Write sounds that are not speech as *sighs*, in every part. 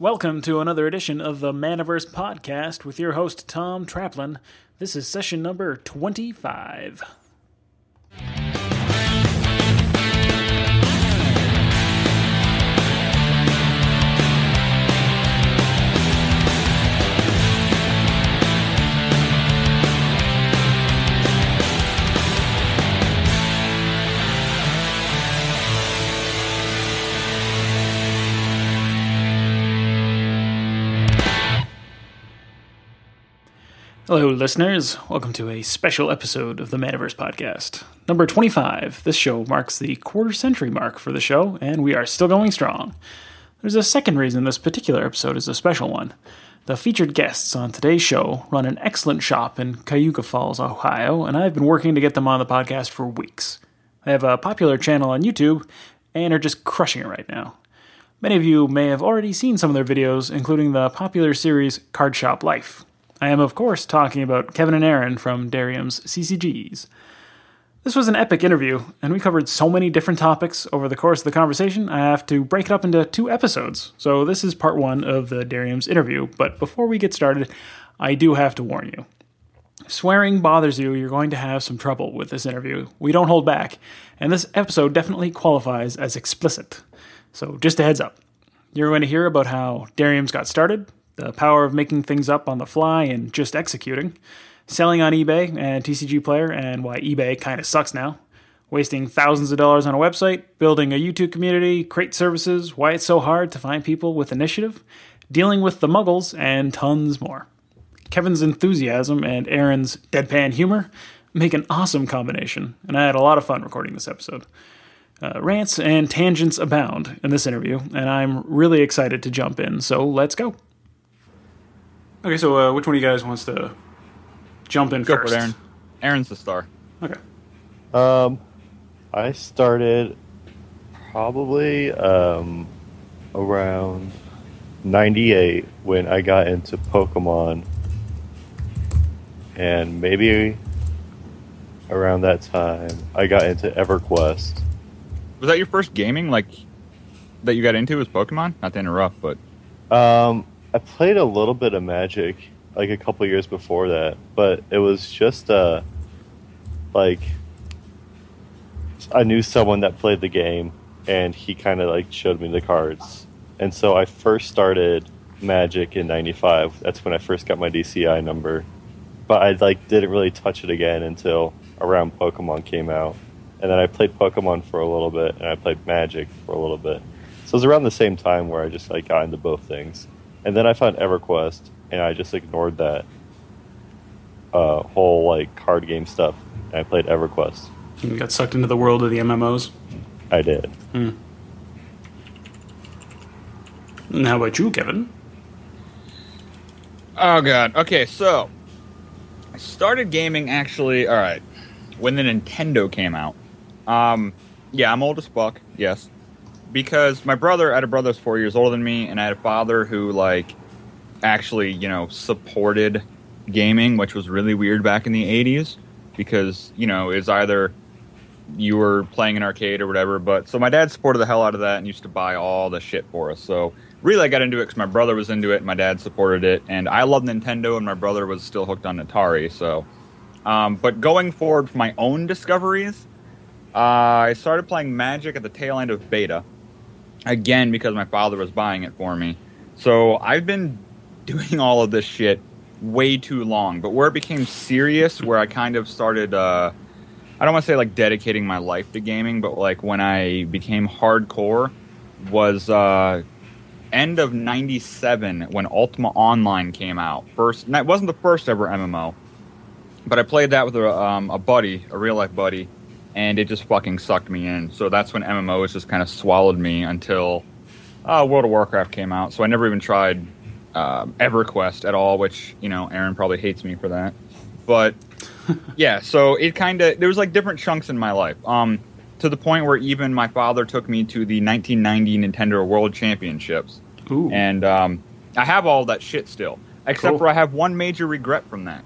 Welcome to another edition of the Manaverse podcast with your host, Tom Traplin. This is session number 25. Hello, listeners. Welcome to a special episode of the Manaverse Podcast. Number 25. This show marks the quarter century mark for the show, and we are still going strong. There's a second reason this particular episode is a special one. The featured guests on today's show run an excellent shop in Cuyahoga Falls, Ohio, and I've been working to get them on the podcast for weeks. They have a popular channel on YouTube and are just crushing it right now. Many of you may have already seen some of their videos, including the popular series Card Shop Life, I am, of course, talking about Kevin and Aaron from Derium's CCGs. This was an epic interview, and we covered so many different topics over the course of the conversation, I have to break it up into two episodes. So, this is part one of the Derium's interview, but before we get started, I do have to warn you. If swearing bothers you, you're going to have some trouble with this interview. We don't hold back, and this episode definitely qualifies as explicit. So, just a heads up. You're going to hear about how Derium's got started, the power of making things up on the fly and just executing, selling on eBay and TCG Player, and why eBay kind of sucks now, wasting thousands of dollars on a website, building a YouTube community, crate services, why it's so hard to find people with initiative, dealing with the muggles, and tons more. Kevin's enthusiasm and Aaron's deadpan humor make an awesome combination, and I had a lot of fun recording this episode. Uh, rants and tangents abound in this interview, and I'm really excited to jump in, so let's go. Okay, so uh, which one of you guys wants to jump in Go first? for it, Aaron. Aaron's the star. Okay. Um, I started probably um, around 98 when I got into Pokemon. And maybe around that time, I got into EverQuest. Was that your first gaming, like, that you got into was Pokemon? Not to interrupt, but Um, I played a little bit of Magic like a couple years before that, but it was just uh, like I knew someone that played the game, and he kind of like showed me the cards, and so I first started Magic in '95. That's when I first got my DCI number, but I like didn't really touch it again until around Pokemon came out, and then I played Pokemon for a little bit, and I played Magic for a little bit. So it was around the same time where I just like got into both things. And then I found EverQuest, and I just ignored that uh, whole like card game stuff. And I played EverQuest. You got sucked into the world of the MMOs. I did. And how about you, Kevin? oh god. Okay, so I started gaming actually. All right, when the Nintendo came out. Um, yeah, I'm old as fuck. Yes, because my brother, I had a brother that's four years older than me, and I had a father who like actually, you know, supported gaming, which was really weird back in the '80s because you know it's either you were playing an arcade or whatever. But so my dad supported the hell out of that and used to buy all the shit for us. So really, I got into it because my brother was into it, my dad supported it, and I loved Nintendo, and my brother was still hooked on Atari. So, um, but going forward for my own discoveries, uh, I started playing Magic at the tail end of beta, again because my father was buying it for me. So I've been doing *laughs* all of this shit way too long. But where it became serious, where I kind of started, uh, I don't want to say like dedicating my life to gaming, but like when I became hardcore, was uh, end of '97 when Ultima Online came out. First, and that wasn't the first ever MMO, but I played that with a, um, a buddy, a real life buddy, and it just fucking sucked me in. So that's when MMOs just kind of swallowed me until uh, World of Warcraft came out. So I never even tried um, EverQuest at all, which you know Aaron probably hates me for that. But *laughs* yeah, so it kind of there was like different chunks in my life. Um, to the point where even my father took me to the 1990 Nintendo World Championships, Ooh. and um, I have all that shit still. Except Cool. for I have one major regret from that.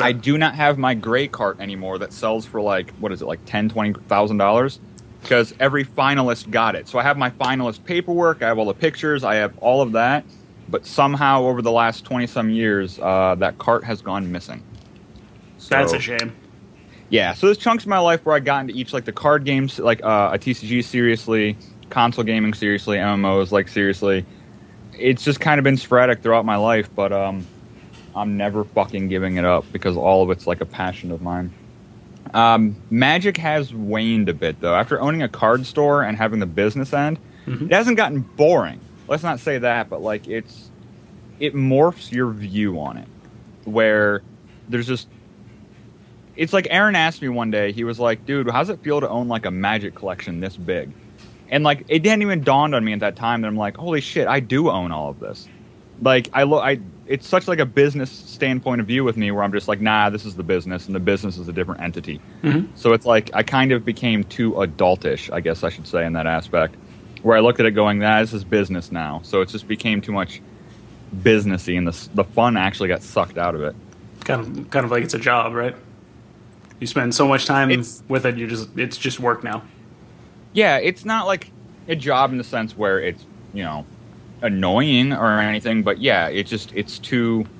I do not have my gray cart anymore that sells for like what is it like ten twenty thousand dollars. because every finalist got it. So I have my finalist paperwork, I have all the pictures, I have all of that. But somehow, over the last twenty some years, uh, that cart has gone missing. So- That's a shame. yeah, so there's chunks of my life where I got into each like the card games, like uh, a TCG seriously, console gaming seriously, MMOs like seriously. It's just kind of been sporadic throughout my life, but um, I'm never fucking giving it up because all of it's like a passion of mine. Um, Magic has waned a bit though. After owning a card store and having the business end, Mhm. it hasn't gotten boring. Let's not say that, but like it's it morphs your view on it, where there's just it's like Aaron asked me one day. He was like, "Dude, how's it feel to own like a Magic collection this big?" And like, it didn't even dawn on me at that time that I'm like, "Holy shit, I do own all of this." Like, I look, I it's such like a business standpoint of view with me where I'm just like, "Nah, this is the business, and the business is a different entity." Mhm. So it's like I kind of became too adultish, I guess I should say, in that aspect, where I looked at it going, "Nah, this is business now." So it just became too much businessy, and the the fun actually got sucked out of it. Kind of, kind of like it's a job, right? You spend so much time It's- with it, you just it's just work now. yeah, it's not like a job in the sense where it's you know annoying or anything, but yeah, it just it's too. *sighs*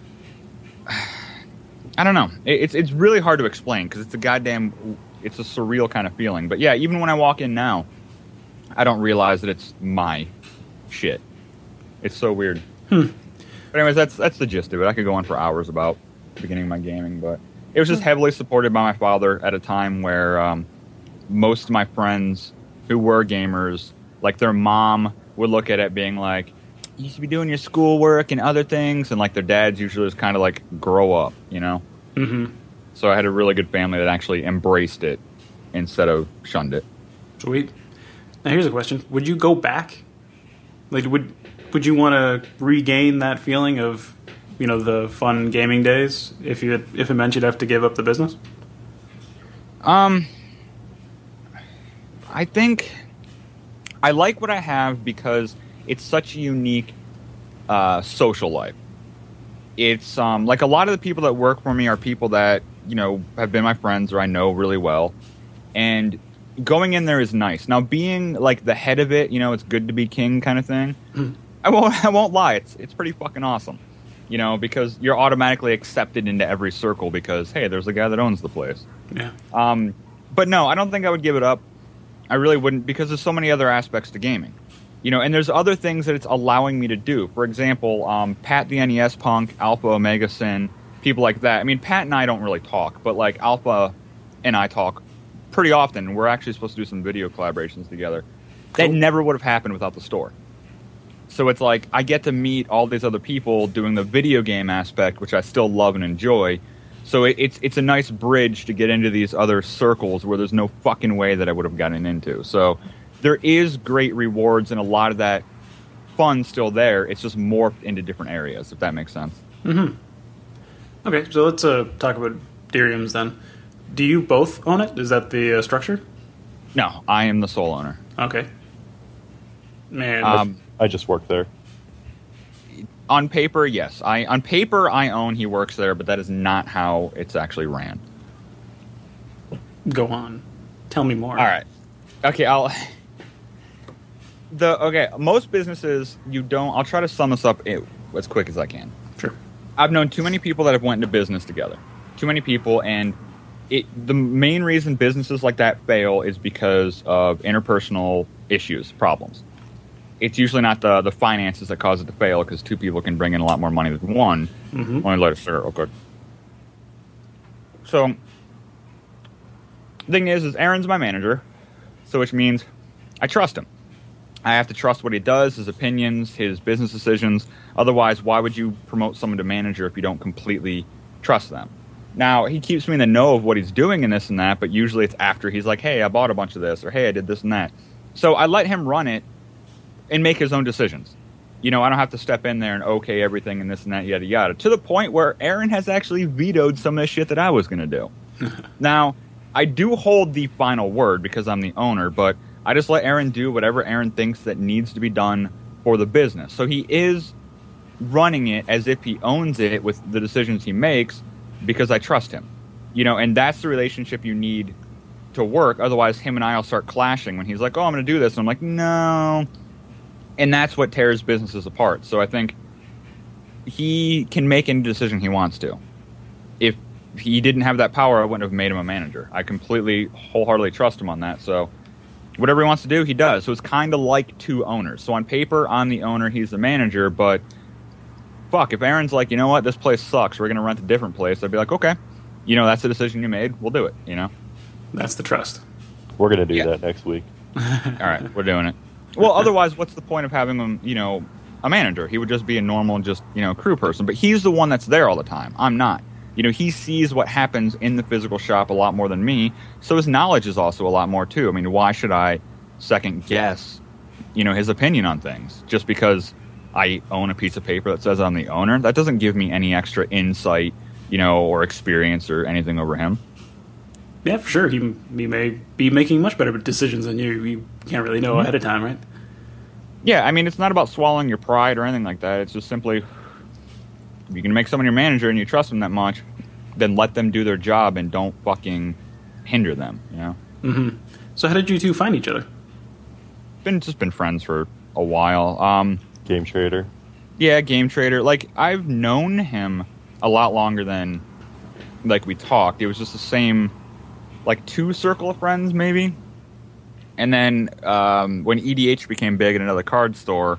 I don't know. It, it's it's really hard to explain because it's a goddamn it's a surreal kind of feeling. But yeah, even when I walk in now, I don't realize that it's my shit. It's so weird. Hmm. But anyways, that's that's the gist of it. I could go on for hours about the beginning of my gaming, but it was just heavily supported by my father at a time where um, most of my friends who were gamers, like their mom, would look at it being like, "You should be doing your schoolwork and other things," and like their dads usually just kind of like, "Grow up," you know. hmm So I had a really good family that actually embraced it instead of shunned it. Sweet. Now here's a question: Would you go back? Like, would would you want to regain that feeling of, you know, the fun gaming days if you if it meant you'd have to give up the business? Um, I think I like what I have because it's such a unique uh, social life. It's um, like a lot of the people that work for me are people that you know have been my friends or I know really well, and going in there is nice. Now, being like the head of it, you know, it's good to be king kind of thing. *clears throat* I won't. I won't lie. It's it's pretty fucking awesome. You know, because you're automatically accepted into every circle because hey, there's a guy that owns the place. Yeah. Um, but no, I don't think I would give it up. I really wouldn't because there's so many other aspects to gaming. You know, and there's other things that it's allowing me to do. For example, um, Pat the NES Punk, Alpha Omega Sin, people like that. I mean, Pat and I don't really talk, but like Alpha and I talk pretty often. We're actually supposed to do some video collaborations together. That never would have happened without the store. So it's like I get to meet all these other people doing the video game aspect, which I still love and enjoy. So it, it's it's a nice bridge to get into these other circles where there's no fucking way that I would have gotten into. So there is great rewards and a lot of that fun still there. It's just morphed into different areas, if that makes sense. Okay, so let's uh, talk about Deriums then. Do you both own it? Is that the uh, structure? No, I am the sole owner. Okay. Man, Um, I just work there. on paper, yes. I on paper I own he works there, but that is not how it's actually ran. go on. Tell me more. All right. Okay, I'll. The okay, most businesses you don't. I'll try to sum this up as quick as I can. Sure. I've known too many people that have went into business together. Too many people, and it, the main reason businesses like that fail is because of interpersonal issues, problems. It's usually not the the finances that cause it to fail because two people can bring in a lot more money than one. hmm Let me let start real quick. So, the thing is, is Aaron's my manager, so which means I trust him. I have to trust what he does, his opinions, his business decisions. Otherwise, why would you promote someone to manager if you don't completely trust them? Now, he keeps me in the know of what he's doing and this and that, but usually it's after he's like, hey, I bought a bunch of this, or hey, I did this and that. So I let him run it and make his own decisions. You know, I don't have to step in there and okay everything and this and that, yada yada. To the point where Aaron has actually vetoed some of the shit that I was going to do. *laughs* now, I do hold the final word because I'm the owner, but I just let Aaron do whatever Aaron thinks that needs to be done for the business. So he is running it as if he owns it with the decisions he makes because I trust him. You know, and that's the relationship you need to work. Otherwise, him and I will start clashing when he's like, "Oh, I'm going to do this," and I'm like, "No," and that's what tears businesses apart. So I think he can make any decision he wants to. If he didn't have that power, I wouldn't have made him a manager. I completely, wholeheartedly trust him on that. So whatever he wants to do, he does. So it's kind of like two owners. So on paper, I'm the owner, he's the manager, but fuck, if Aaron's like, you know what, this place sucks, we're going to rent a different place, I'd be like, okay, you know, that's the decision you made, we'll do it, you know? That's the trust. We're gonna do Yeah. that next week. *laughs* All right, we're doing it. Well, otherwise, what's the point of having him, you know, a manager? He would just be a normal, just, you know, crew person, but he's the one that's there all the time. I'm not. You know, he sees what happens in the physical shop a lot more than me, so his knowledge is also a lot more too. I mean, why should I second guess, you know, his opinion on things just because I own a piece of paper that says I'm the owner? That doesn't give me any extra insight, you know, or experience or anything over him. Yeah, for sure. He, he may be making much better decisions than you. You can't really know ahead of time, right? Yeah, I mean, it's not about swallowing your pride or anything like that. It's just simply, if you can make someone your manager and you trust them that much, then let them do their job and don't fucking hinder them. You know, So, how did you two find each other? been just been friends for a while. Um, Game trader. yeah, game trader. Like I've known him a lot longer than like we talked. It was just the same, like two circle of friends maybe. And then um, when EDH became big in another card store,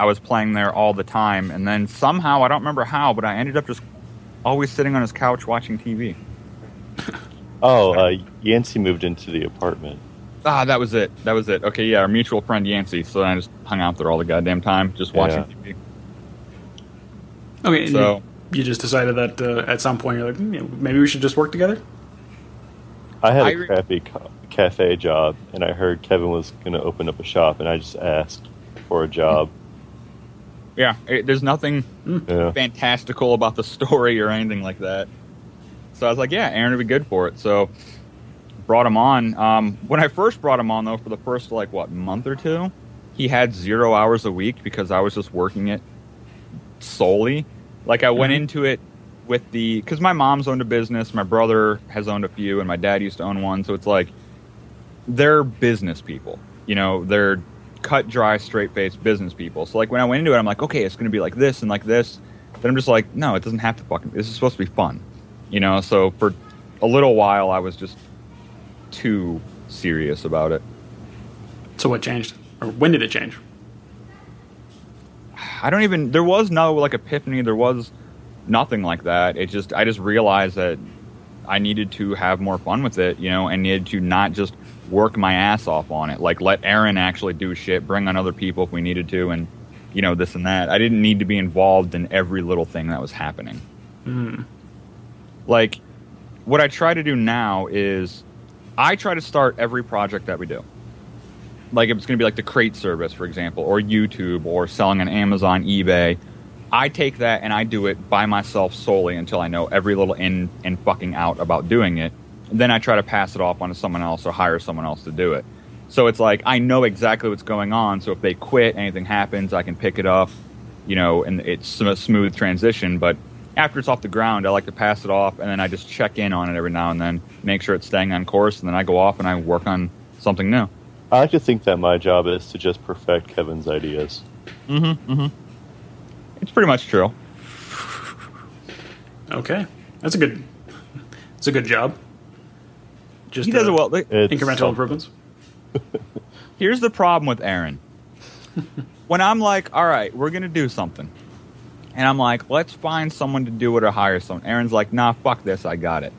I was playing there all the time. And then somehow I don't remember how, but I ended up just always sitting on his couch watching TV. *laughs* Oh, uh, Yancey moved into the apartment. Ah, that was it. That was it. Okay, yeah, our mutual friend Yancey. So I just hung out there all the goddamn time, just watching Yeah. TV. Okay, and So- you, you just decided that uh, at some point you're like, "Hmm, you know, maybe we should just work together? I had a I re- crappy ca- cafe job, and I heard Kevin was going to open up a shop, and I just asked for a job. Yeah, it, there's nothing Yeah. fantastical about the story or anything like that. So I was like, yeah, Aaron would be good for it. So brought him on. Um, when I first brought him on, though, for the first like what month or two, he had zero hours a week because I was just working it solely. Like I went Mhm. into it with the because my mom's owned a business, my brother has owned a few, and my dad used to own one. So it's like they're business people. You know, they're cut, dry, straight faced business people. So like when I went into it, I'm like, okay, it's going to be like this and like this. Then I'm just like, no, it doesn't have to fucking. This is supposed to be fun. You know. So for a little while, I was just too serious about it. So, what changed? Or when did it change? I don't even. There was no like epiphany. There was nothing like that. It just. I just realized that I needed to have more fun with it. You know, and needed to not just work my ass off on it. Like let Aaron actually do shit. Bring on other people if we needed to, and you know this and that. I didn't need to be involved in every little thing that was happening. Hmm. Like what I try to do now is I try to start every project that we do. Like if it's going to be like the crate service, for example, or YouTube, or selling on Amazon, eBay. I take that and I do it by myself solely until I know every little in and fucking out about doing it. And then I try to pass it off onto someone else or hire someone else to do it. So it's like I know exactly what's going on. So if they quit, anything happens, I can pick it up, you know, and it's a smooth transition. But after it's off the ground, I like to pass it off and then I just check in on it every now and then, make sure it's staying on course, and then I go off and I work on something new. I like to think that my job is to just perfect Kevin's ideas. Mm-hmm, mm-hmm. It's pretty much true. Okay, that's a good. It's a good job. Just He does it well. Like, It's Incremental some- improvements. *laughs* Here's the problem with Aaron. *laughs* when I'm like, all right, we're going to do something. And I'm like, let's find someone to do it or hire someone. Aaron's like, nah, fuck this, I got it.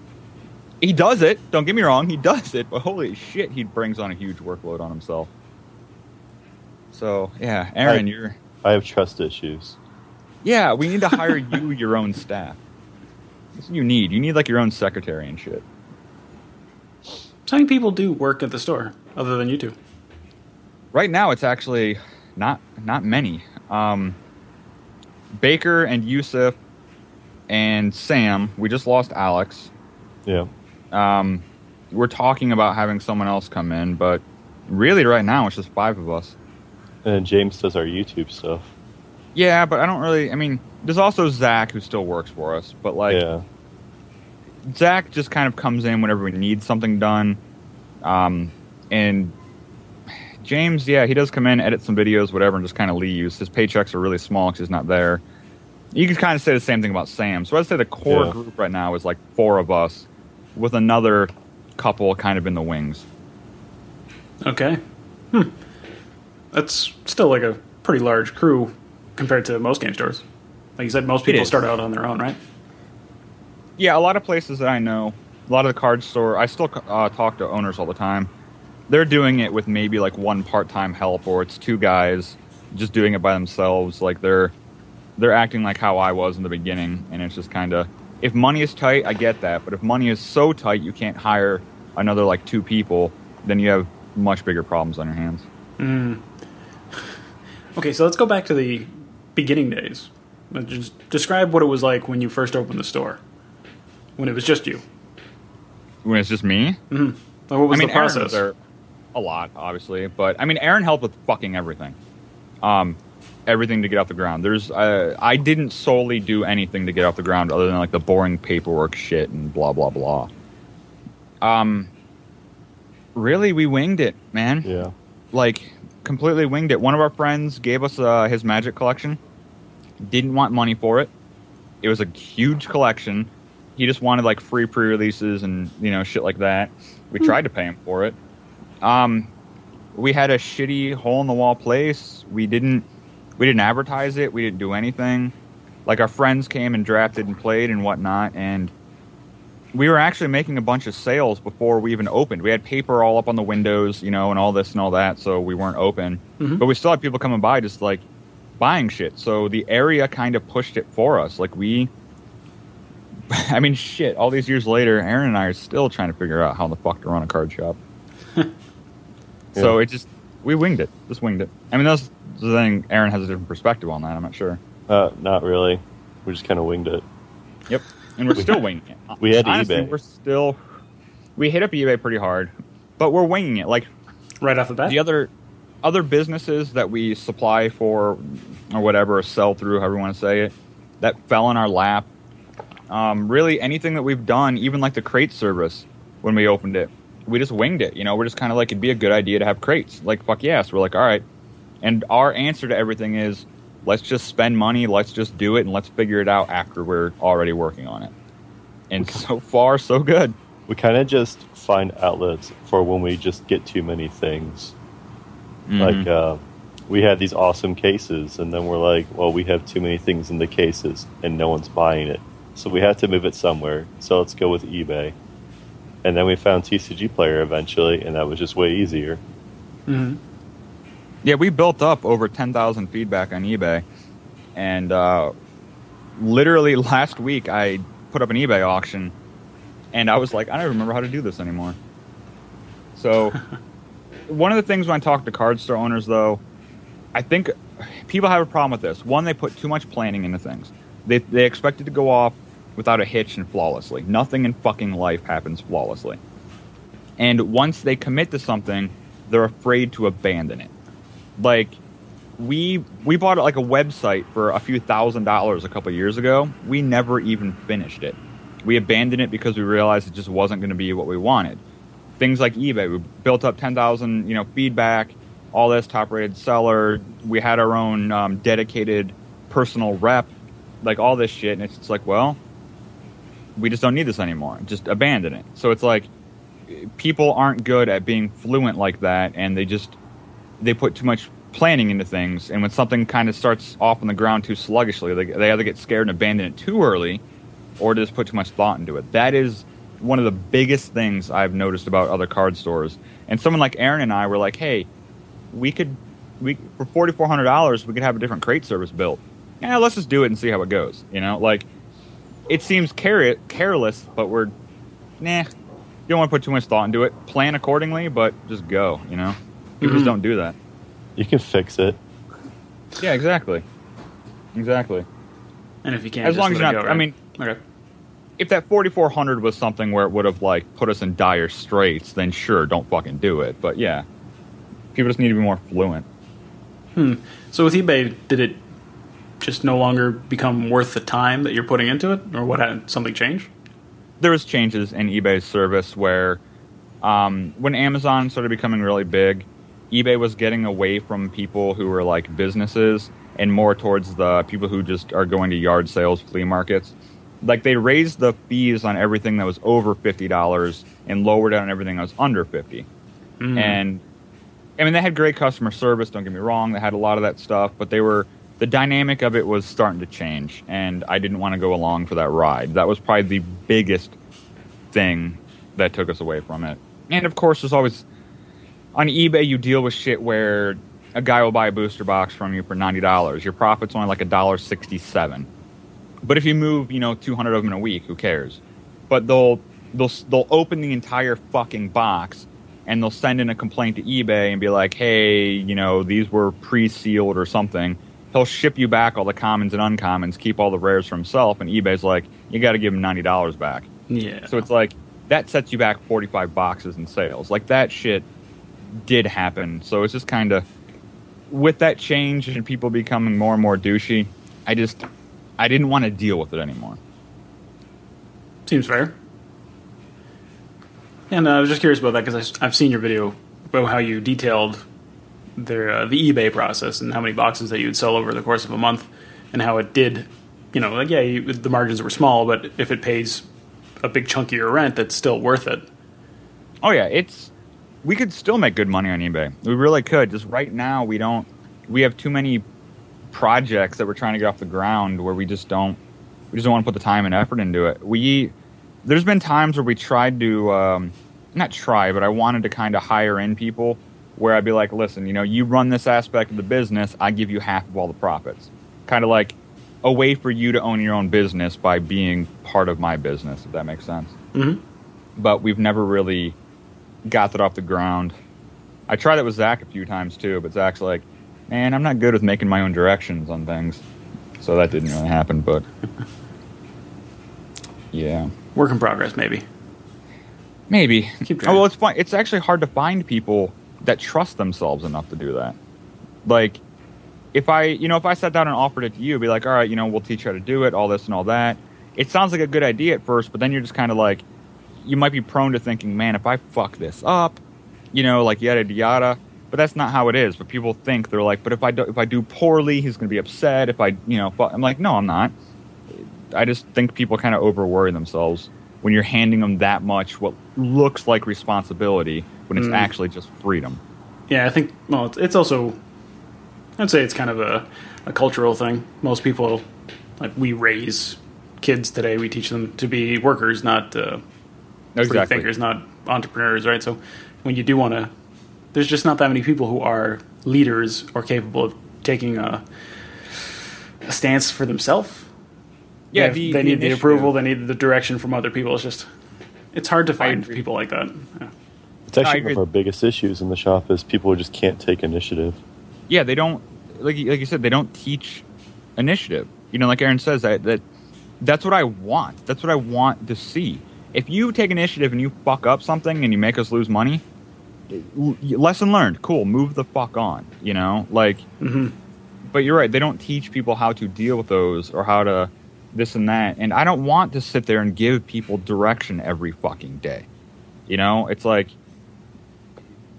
He does it. Don't get me wrong, he does it. But holy shit, he brings on a huge workload on himself. So, yeah, Aaron, I- you're. I have trust issues. Yeah, we need to hire you *laughs* your own staff. That's what you need. You need like your own secretary and shit. So many people do work at the store other than you two. Right now, it's actually not not many. Um, Baker and Yusuf and Sam. We just lost Alex. Yeah. Um, we're talking about having someone else come in, but really, right now, it's just five of us. And James does our YouTube stuff. Yeah, but I don't really. I mean, there's also Zach who still works for us, but like yeah. Zach just kind of comes in whenever we need something done. Um, and James, yeah, he does come in, edit some videos, whatever, and just kind of leaves. His paychecks are really small because he's not there. You can kind of say the same thing about Sam. So I'd say the core Yeah. group right now is like four of us, with another couple kind of in the wings. Okay. Hmm. That's still like a pretty large crew compared to most game stores. Like you said, most people start out on their own, right? Yeah, a lot of places that I know, a lot of the card store, I still uh, talk to owners all the time. They're doing it with maybe like one part-time help, or it's two guys just doing it by themselves. Like they're they're acting like how I was in the beginning, and it's just kind of if money is tight, I get that, but if money is so tight you can't hire another like two people, then you have much bigger problems on your hands. *laughs* Okay, so let's go back to the beginning days. Just describe what it was like when you first opened the store, when it was just you. When it's just me, Like, what was I mean, the Aaron process? was there a lot, obviously, but I mean, Aaron helped with fucking everything, um, everything to get off the ground. There's, uh, I didn't solely do anything to get off the ground other than like the boring paperwork shit and blah blah blah. Um, really, we winged it, man. Yeah. Like completely winged it. One of our friends gave us uh, his magic collection. Didn't want money for it. It was a huge collection. He just wanted like free pre-releases and you know shit like that. We tried to pay him for it. Um, we had a shitty hole in the wall place. We didn't we didn't advertise it. We didn't do anything. Like our friends came and drafted and played and whatnot, and we were actually making a bunch of sales before we even opened. We had paper all up on the windows, you know, and all this and all that, so we weren't open. Mhm. But we still had people coming by just like buying shit. So the area kind of pushed it for us. Like we *laughs* I mean shit, all these years later, Aaron and I are still trying to figure out how the fuck to run a card shop. *laughs* So Yeah. it just we winged it. Just winged it. I mean that's the thing Aaron has a different perspective on that, I'm not sure. Uh, not really. We just kind of winged it. Yep. And we're still winging it. We had Honestly, eBay. We're still we hit up eBay pretty hard, but we're winging it. Like right off the bat? the other other businesses that we supply for or whatever, or sell through, however you want to say it, that fell in our lap. Um, really, anything that we've done, even like the crate service when we opened it, we just winged it. You know, we're just kind of like it'd be a good idea to have crates. Like fuck yes, we're like all right. And our answer to everything is let's just spend money, let's just do it, and let's figure it out after we're already working on it. And so far, so good. We kind of just find outlets for when we just get too many things. Mhm. Like, uh, we had these awesome cases, and then we're like, well, we have too many things in the cases, and no one's buying it. So we have to move it somewhere. So let's go with eBay. And then we found TCG Player eventually, and that was just way easier. hmm Yeah, we built up over 10,000 feedback on eBay. And uh, literally *laughs* last week, I put up an eBay auction and I was like, I don't remember how to do this anymore. So, *laughs* one of the things when I talk to card store owners, though, I think people have a problem with this. One, they put too much planning into things, they, they expect it to go off without a hitch and flawlessly. Nothing in fucking life happens flawlessly. And once they commit to something, they're afraid to abandon it like we we bought like a website for a few thousand dollars a couple years ago. We never even finished it. We abandoned it because we realized it just wasn't going to be what we wanted. Things like eBay, we built up ten thousand, you know, feedback, all this top-rated seller. We had our own um, dedicated personal rep, like all this shit, and it's just like, well, we just don't need this anymore. Just abandon it. So it's like people aren't good at being fluent like that, and they just they put too much planning into things, and when something kind of starts off on the ground too sluggishly, they, they either get scared and abandon it too early, or just put too much thought into it. That is one of the biggest things I've noticed about other card stores. And someone like Aaron and I were like, "Hey, we could, we for forty four hundred dollars, we could have a different crate service built. Yeah, let's just do it and see how it goes. You know, like it seems care- careless, but we're nah. You don't want to put too much thought into it. Plan accordingly, but just go. You know, people just Mhm. don't do that. You can fix it. Yeah, exactly. Exactly. And if you can't, As just long as let you're not- go, I mean- okay. If that 4400 was something where it would have like put us in dire straits, then sure, don't fucking do it. But yeah, people just need to be more fluent. Hmm. So with eBay, did it just no longer become worth the time that you're putting into it, or what? Had something change? There was changes in eBay's service where Um, when Amazon started becoming really big, eBay was getting away from people who were like businesses and more towards the people who just are going to yard sales, flea markets. Like they raised the fees on everything that was over fifty dollars and lowered it on everything that was under 50 Mhm. And I mean, they had great customer service. Don't get me wrong; they had a lot of that stuff, but they were the dynamic of it was starting to change, and I didn't want to go along for that ride. That was probably the biggest thing that took us away from it. And of course, there's always on eBay you deal with shit where a guy will buy a booster box from you for ninety dollars. Your profit's only like a dollar sixty-seven. But if you move, you know, two hundred of them in a week, who cares? But they'll they'll they'll open the entire fucking box and they'll send in a complaint to eBay and be like, "Hey, you know, these were pre-sealed or something." He'll ship you back all the commons and uncommons, keep all the rares for himself, and eBay's like, "You got to give him ninety dollars back." yeah. So it's like that sets you back forty-five boxes in sales. Like that shit did happen. So it's just kind of with that change and people becoming more and more douchey. I just I didn't want to deal with it anymore. Seems fair. And uh, I was just curious about that because I've seen your video about how you detailed their uh, the eBay process and how many boxes that you would sell over the course of a month, and how it did. You know, like yeah, you, the margins were small, but if it pays a big chunk of your rent, that's still worth it. Oh yeah, it's we could still make good money on eBay. We really could. Just right now, we don't. We have too many projects that we're trying to get off the ground where we just don't. We just don't want to put the time and effort into it. We there's been times where we tried to um, not try, but I wanted to kind of hire in people where I'd be like, listen, you know, you run this aspect of the business, I give you half of all the profits. Kind of like a way for you to own your own business by being part of my business, if that makes sense. Mhm. But we've never really got that off the ground. I tried it with Zach a few times too, but Zach's like, man, I'm not good with making my own directions on things. So that didn't really happen, but *laughs* yeah. Work in progress, maybe. Maybe. Keep oh, trying. well, it's fun. It's actually hard to find people that trust themselves enough to do that. Like, if I, you know, if I sat down and offered it to you, be like, all right, you know, we'll teach you how to do it, all this and all that. It sounds like a good idea at first, but then you're just kind of like, you might be prone to thinking, man, if I fuck this up, you know, like yada yada. But that's not how it is. But people think they're like, but if I do, if I do poorly, he's going to be upset. If I, you know, fu-. I'm like, no, I'm not. I just think people kind of over worry themselves when you're handing them that much what looks like responsibility when it's Mm. actually just freedom. Yeah, I think. Well, it's, it's also. I'd say it's kind of a, a cultural thing. Most people, like we raise kids today, we teach them to be workers, not uh, Exactly. thinkers, not entrepreneurs, right? So when you do want to, there's just not that many people who are leaders or capable of taking a, a stance for themselves. Yeah, they, the- they the need the approval, they need the direction from other people. It's just, it's hard to find people like that. Yeah. It's actually one of our biggest issues in the shop is people just can't take initiative. Yeah, they don't like you- like you said they don't teach initiative. You know, like Aaron says that that that's what I want. That's what I want to see. If you take initiative and you fuck up something and you make us lose money, lesson learned. Cool, move the fuck on. You know, like. Mhm. But you're right. They don't teach people how to deal with those or how to this and that. And I don't want to sit there and give people direction every fucking day. You know, it's like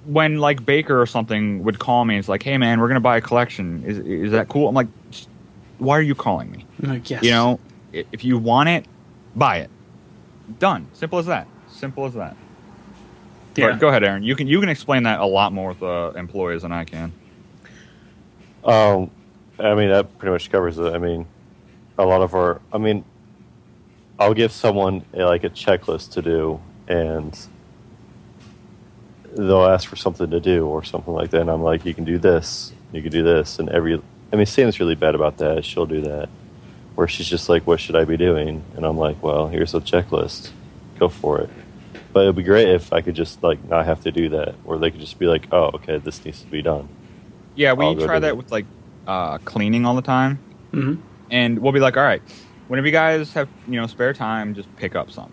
when like Baker or something would call me. It's like, hey man, we're gonna buy a collection. Is is that cool? I'm like, why are you calling me? Like, yes. You know, if you want it, buy it. Done. Simple as that. Simple as that. yeah. But go ahead, Aaron. You can you can explain that a lot more with uh, employees than I can. Um, I mean, that pretty much covers it. I mean, a lot of our, I mean, I'll give someone a, like a checklist to do, and they'll ask for something to do or something like that, and I'm like, you can do this, you can do this, and every, I mean, Sam's really bad about that. She'll do that, where she's just like, what should I be doing? And I'm like, well, here's a checklist, go for it. But it'd be great if I could just like not have to do that, or they could just be like, oh, okay, this needs to be done. Yeah, we try that that. with like uh, cleaning all the time. Mhm. and we'll be like, all right, whenever you guys have you know spare time, just pick up some.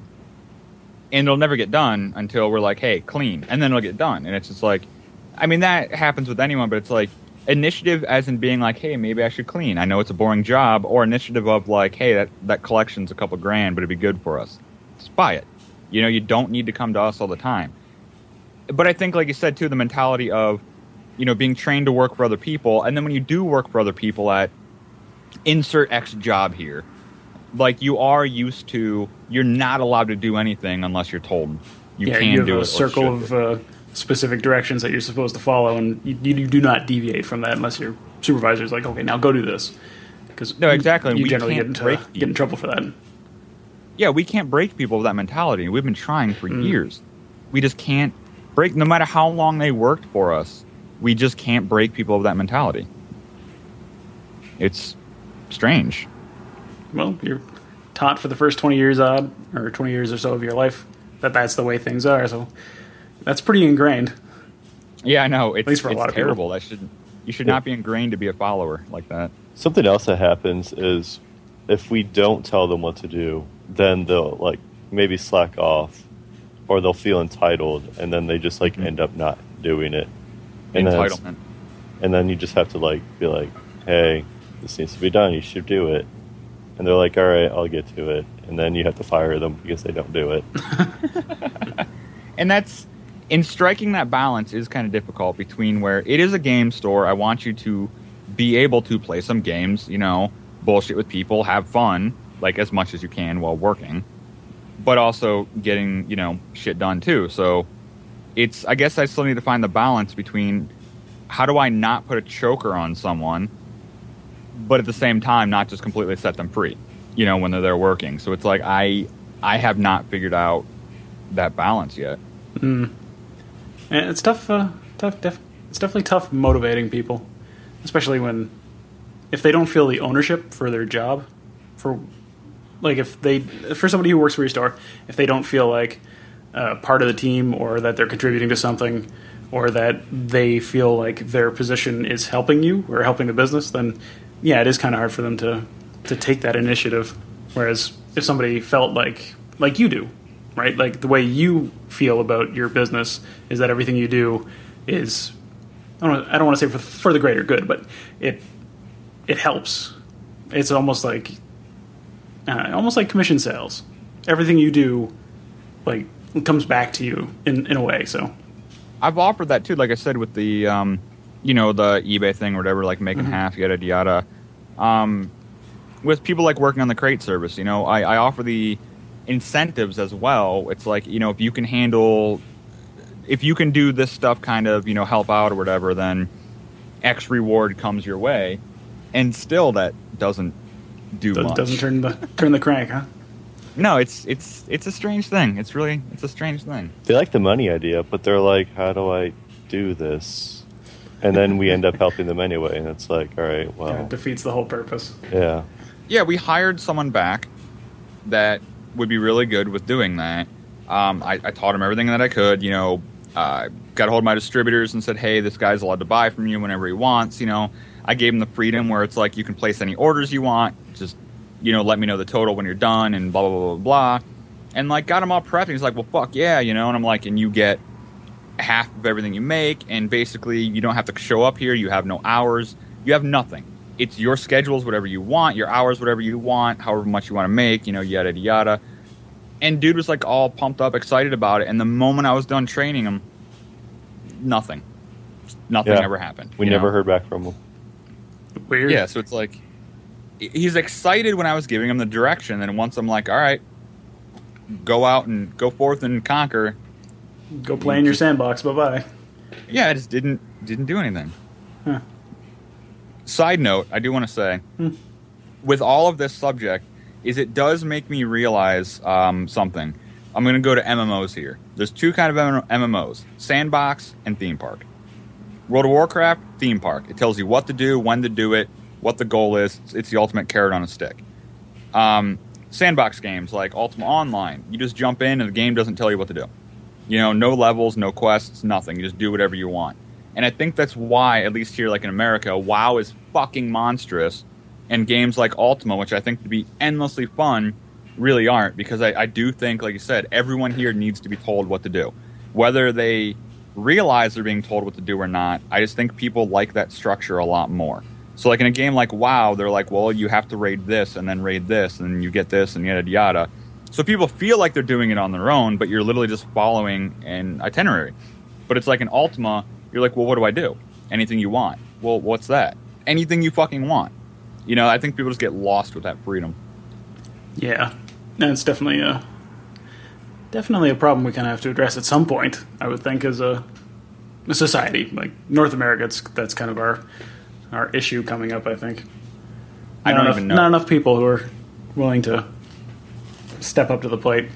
And it'll never get done until we're like, hey, clean, and then it'll get done. And it's just like, I mean, that happens with anyone, but it's like initiative, as in being like, hey, maybe I should clean. I know it's a boring job, or initiative of like, hey, that that collection's a couple grand, but it'd be good for us. Just buy it. You know, you don't need to come to us all the time. but I think, like you said, too, the mentality of, you know, being trained to work for other people, and then when you do work for other people at insert X job here, like you are used to, you're not allowed to do anything unless you're told you yeah, can you have do a it. circle of uh, specific directions that you're supposed to follow, and you, you do not deviate from that unless your supervisor is like, okay, now go do this. Because No, exactly, You we generally get into break get in trouble for that. yeah, we can't break people with that mentality. We've been trying for Mm. years. We just can't break, no matter how long they worked for us. We just can't break people with that mentality. It's strange. Well, you're taught for the first twenty years odd or twenty years or so of your life that that's the way things are. So that's pretty ingrained. Yeah, I know. It's, least for a it's lot of people. That should you should not be ingrained to be a follower like that. Something else that happens is if we don't tell them what to do, then they'll like maybe slack off, or they'll feel entitled, and then they just like Mhm. end up not doing it. And then Entitlement. and then you just have to like be like, "Hey, this needs to be done. You should do it." And they're like, "All right, I'll get to it." And then you have to fire them because they don't do it. *laughs* and that's in striking that balance is kind of difficult between where it is a game store. I want you to be able to play some games, you know, bullshit with people, have fun, like as much as you can while working, but also getting, you know, shit done too. So it's, I guess I still need to find the balance between how do I not put a choker on someone, but at the same time, not just completely set them free, you know, when they're there working. So it's like, I, I have not figured out that balance yet. Hmm. And it's tough. Uh, tough. Def- it's definitely tough motivating people, especially when if they don't feel the ownership for their job. For like if they for somebody who works for your store, if they don't feel like uh, part of the team or that they're contributing to something or that they feel like their position is helping you or helping the business, then yeah, it is kind of hard for them to to take that initiative. Whereas if somebody felt like like you do, right? Like the way you feel about your business is that everything you do is I don't I don't want to say for, for the greater good, but it it helps. It's almost like uh, almost like commission sales. Everything you do like comes back to you in in a way. So I've offered that too, like I said, with the um, you know, the eBay thing or whatever, like making Mhm. half, yada yada. Um, with people like working on the crate service, you know, I, I offer the incentives as well. It's like, you know, if you can handle if you can do this stuff kind of, you know, help out or whatever, then X reward comes your way. And still that doesn't do doesn't, much. doesn't turn the turn the crank, huh? no, it's it's it's a strange thing. It's really it's a strange thing. They like the money idea, but they're like, "How do I do this?" And then we end up helping them anyway, and it's like, "All right, Yeah, well, it defeats the whole purpose. yeah." yeah, we hired someone back that would be really good with doing that. Um, I, I taught him everything that I could. You know, uh, got a hold of my distributors and said, "Hey, this guy's allowed to buy from you whenever he wants." You know, I gave him the freedom where it's like you can place any orders you want. Just you know, let me know the total when you're done, and blah blah blah blah blah. And like, got him all prepped. And he's like, "Well, fuck yeah," you know. And I'm like, "And you get half of everything you make, and basically you don't have to show up here. You have no hours. You have nothing. It's your schedules, whatever you want, your hours, whatever you want, however much you want to make, you know, yada yada yada. And dude was like all pumped up, excited about it. And the moment I was done training him, nothing, nothing Yeah. ever happened. We never know? heard back from him. Weird. Yeah, so it's like he's excited when I was giving him the direction, and once I'm like, all right, go out and go forth and conquer. Go play in your sandbox. Bye bye. Yeah, I just didn't didn't do anything. Huh. Side note, I do want to say, with all of this subject, is it does make me realize um, something. I'm going to go to MMOs here. There's two kind of MMOs: sandbox and theme park. World of Warcraft theme park. It tells you what to do, when to do it, what the goal is. It's, it's the ultimate carrot on a stick. Um, sandbox games like Ultima Online, you just jump in and the game doesn't tell you what to do. You know, no levels, no quests, nothing. You just do whatever you want. And I think that's why, at least here, like in America, WoW is fucking monstrous, and games like Ultima, which I think to be endlessly fun, really aren't. Because I, I do think, like you said, everyone here needs to be told what to do, whether they realize they're being told what to do or not. I just think people like that structure a lot more. So, like in a game like WoW, they're like, well, you have to raid this and then raid this, and then you get this and yada yada. So people feel like they're doing it on their own, but you're literally just following an itinerary. But it's like an Ultima, you're like, well, what do I do? Anything you want. Well, what's that? Anything you fucking want. You know, I think people just get lost with that freedom. Yeah, and it's definitely a definitely a problem we kind of have to address at some point. I would think as a, a society like North America, it's, that's kind of our our issue coming up. I think. I don't enough, even know. Not enough people who are willing to step up to the plate.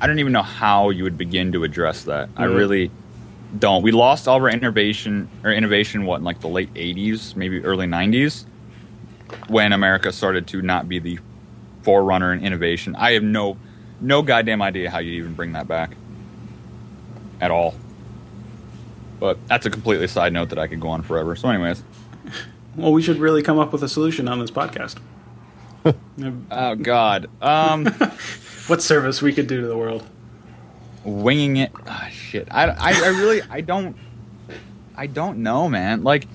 I don't even know how you would begin to address that. I Mhm. really don't. We lost all of our innovation or innovation what in like the late '80s, maybe early '90s, when America started to not be the forerunner in innovation. I have no no goddamn idea how you even bring that back at all. But that's a completely side note that I could go on forever. So, anyways, Well, we should really come up with a solution on this podcast. *laughs* oh god, um, *laughs* what service we could do to the world? Winging it. Ah, shit. I, I, I really, I don't, I don't know, man. Like,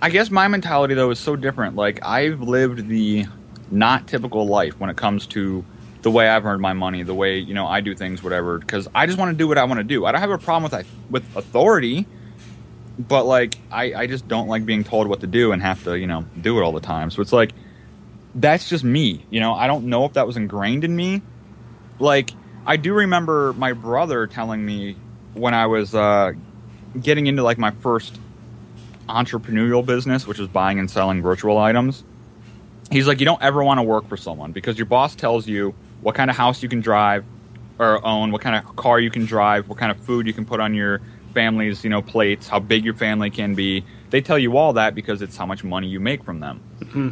I guess my mentality though is so different. Like, I've lived the not typical life when it comes to the way I've earned my money, the way you know I do things, whatever. Because I just want to do what I want to do. I don't have a problem with with authority, but like, I, I just don't like being told what to do and have to you know do it all the time. So it's like, that's just me. You know, I don't know if that was ingrained in me. Like, I do remember my brother telling me when I was uh, getting into like my first entrepreneurial business, which was buying and selling virtual items. He's like, you don't ever want to work for someone because your boss tells you what kind of house you can drive or own, what kind of car you can drive, what kind of food you can put on your family's, you know, plates, how big your family can be. They tell you all that because it's how much money you make from them.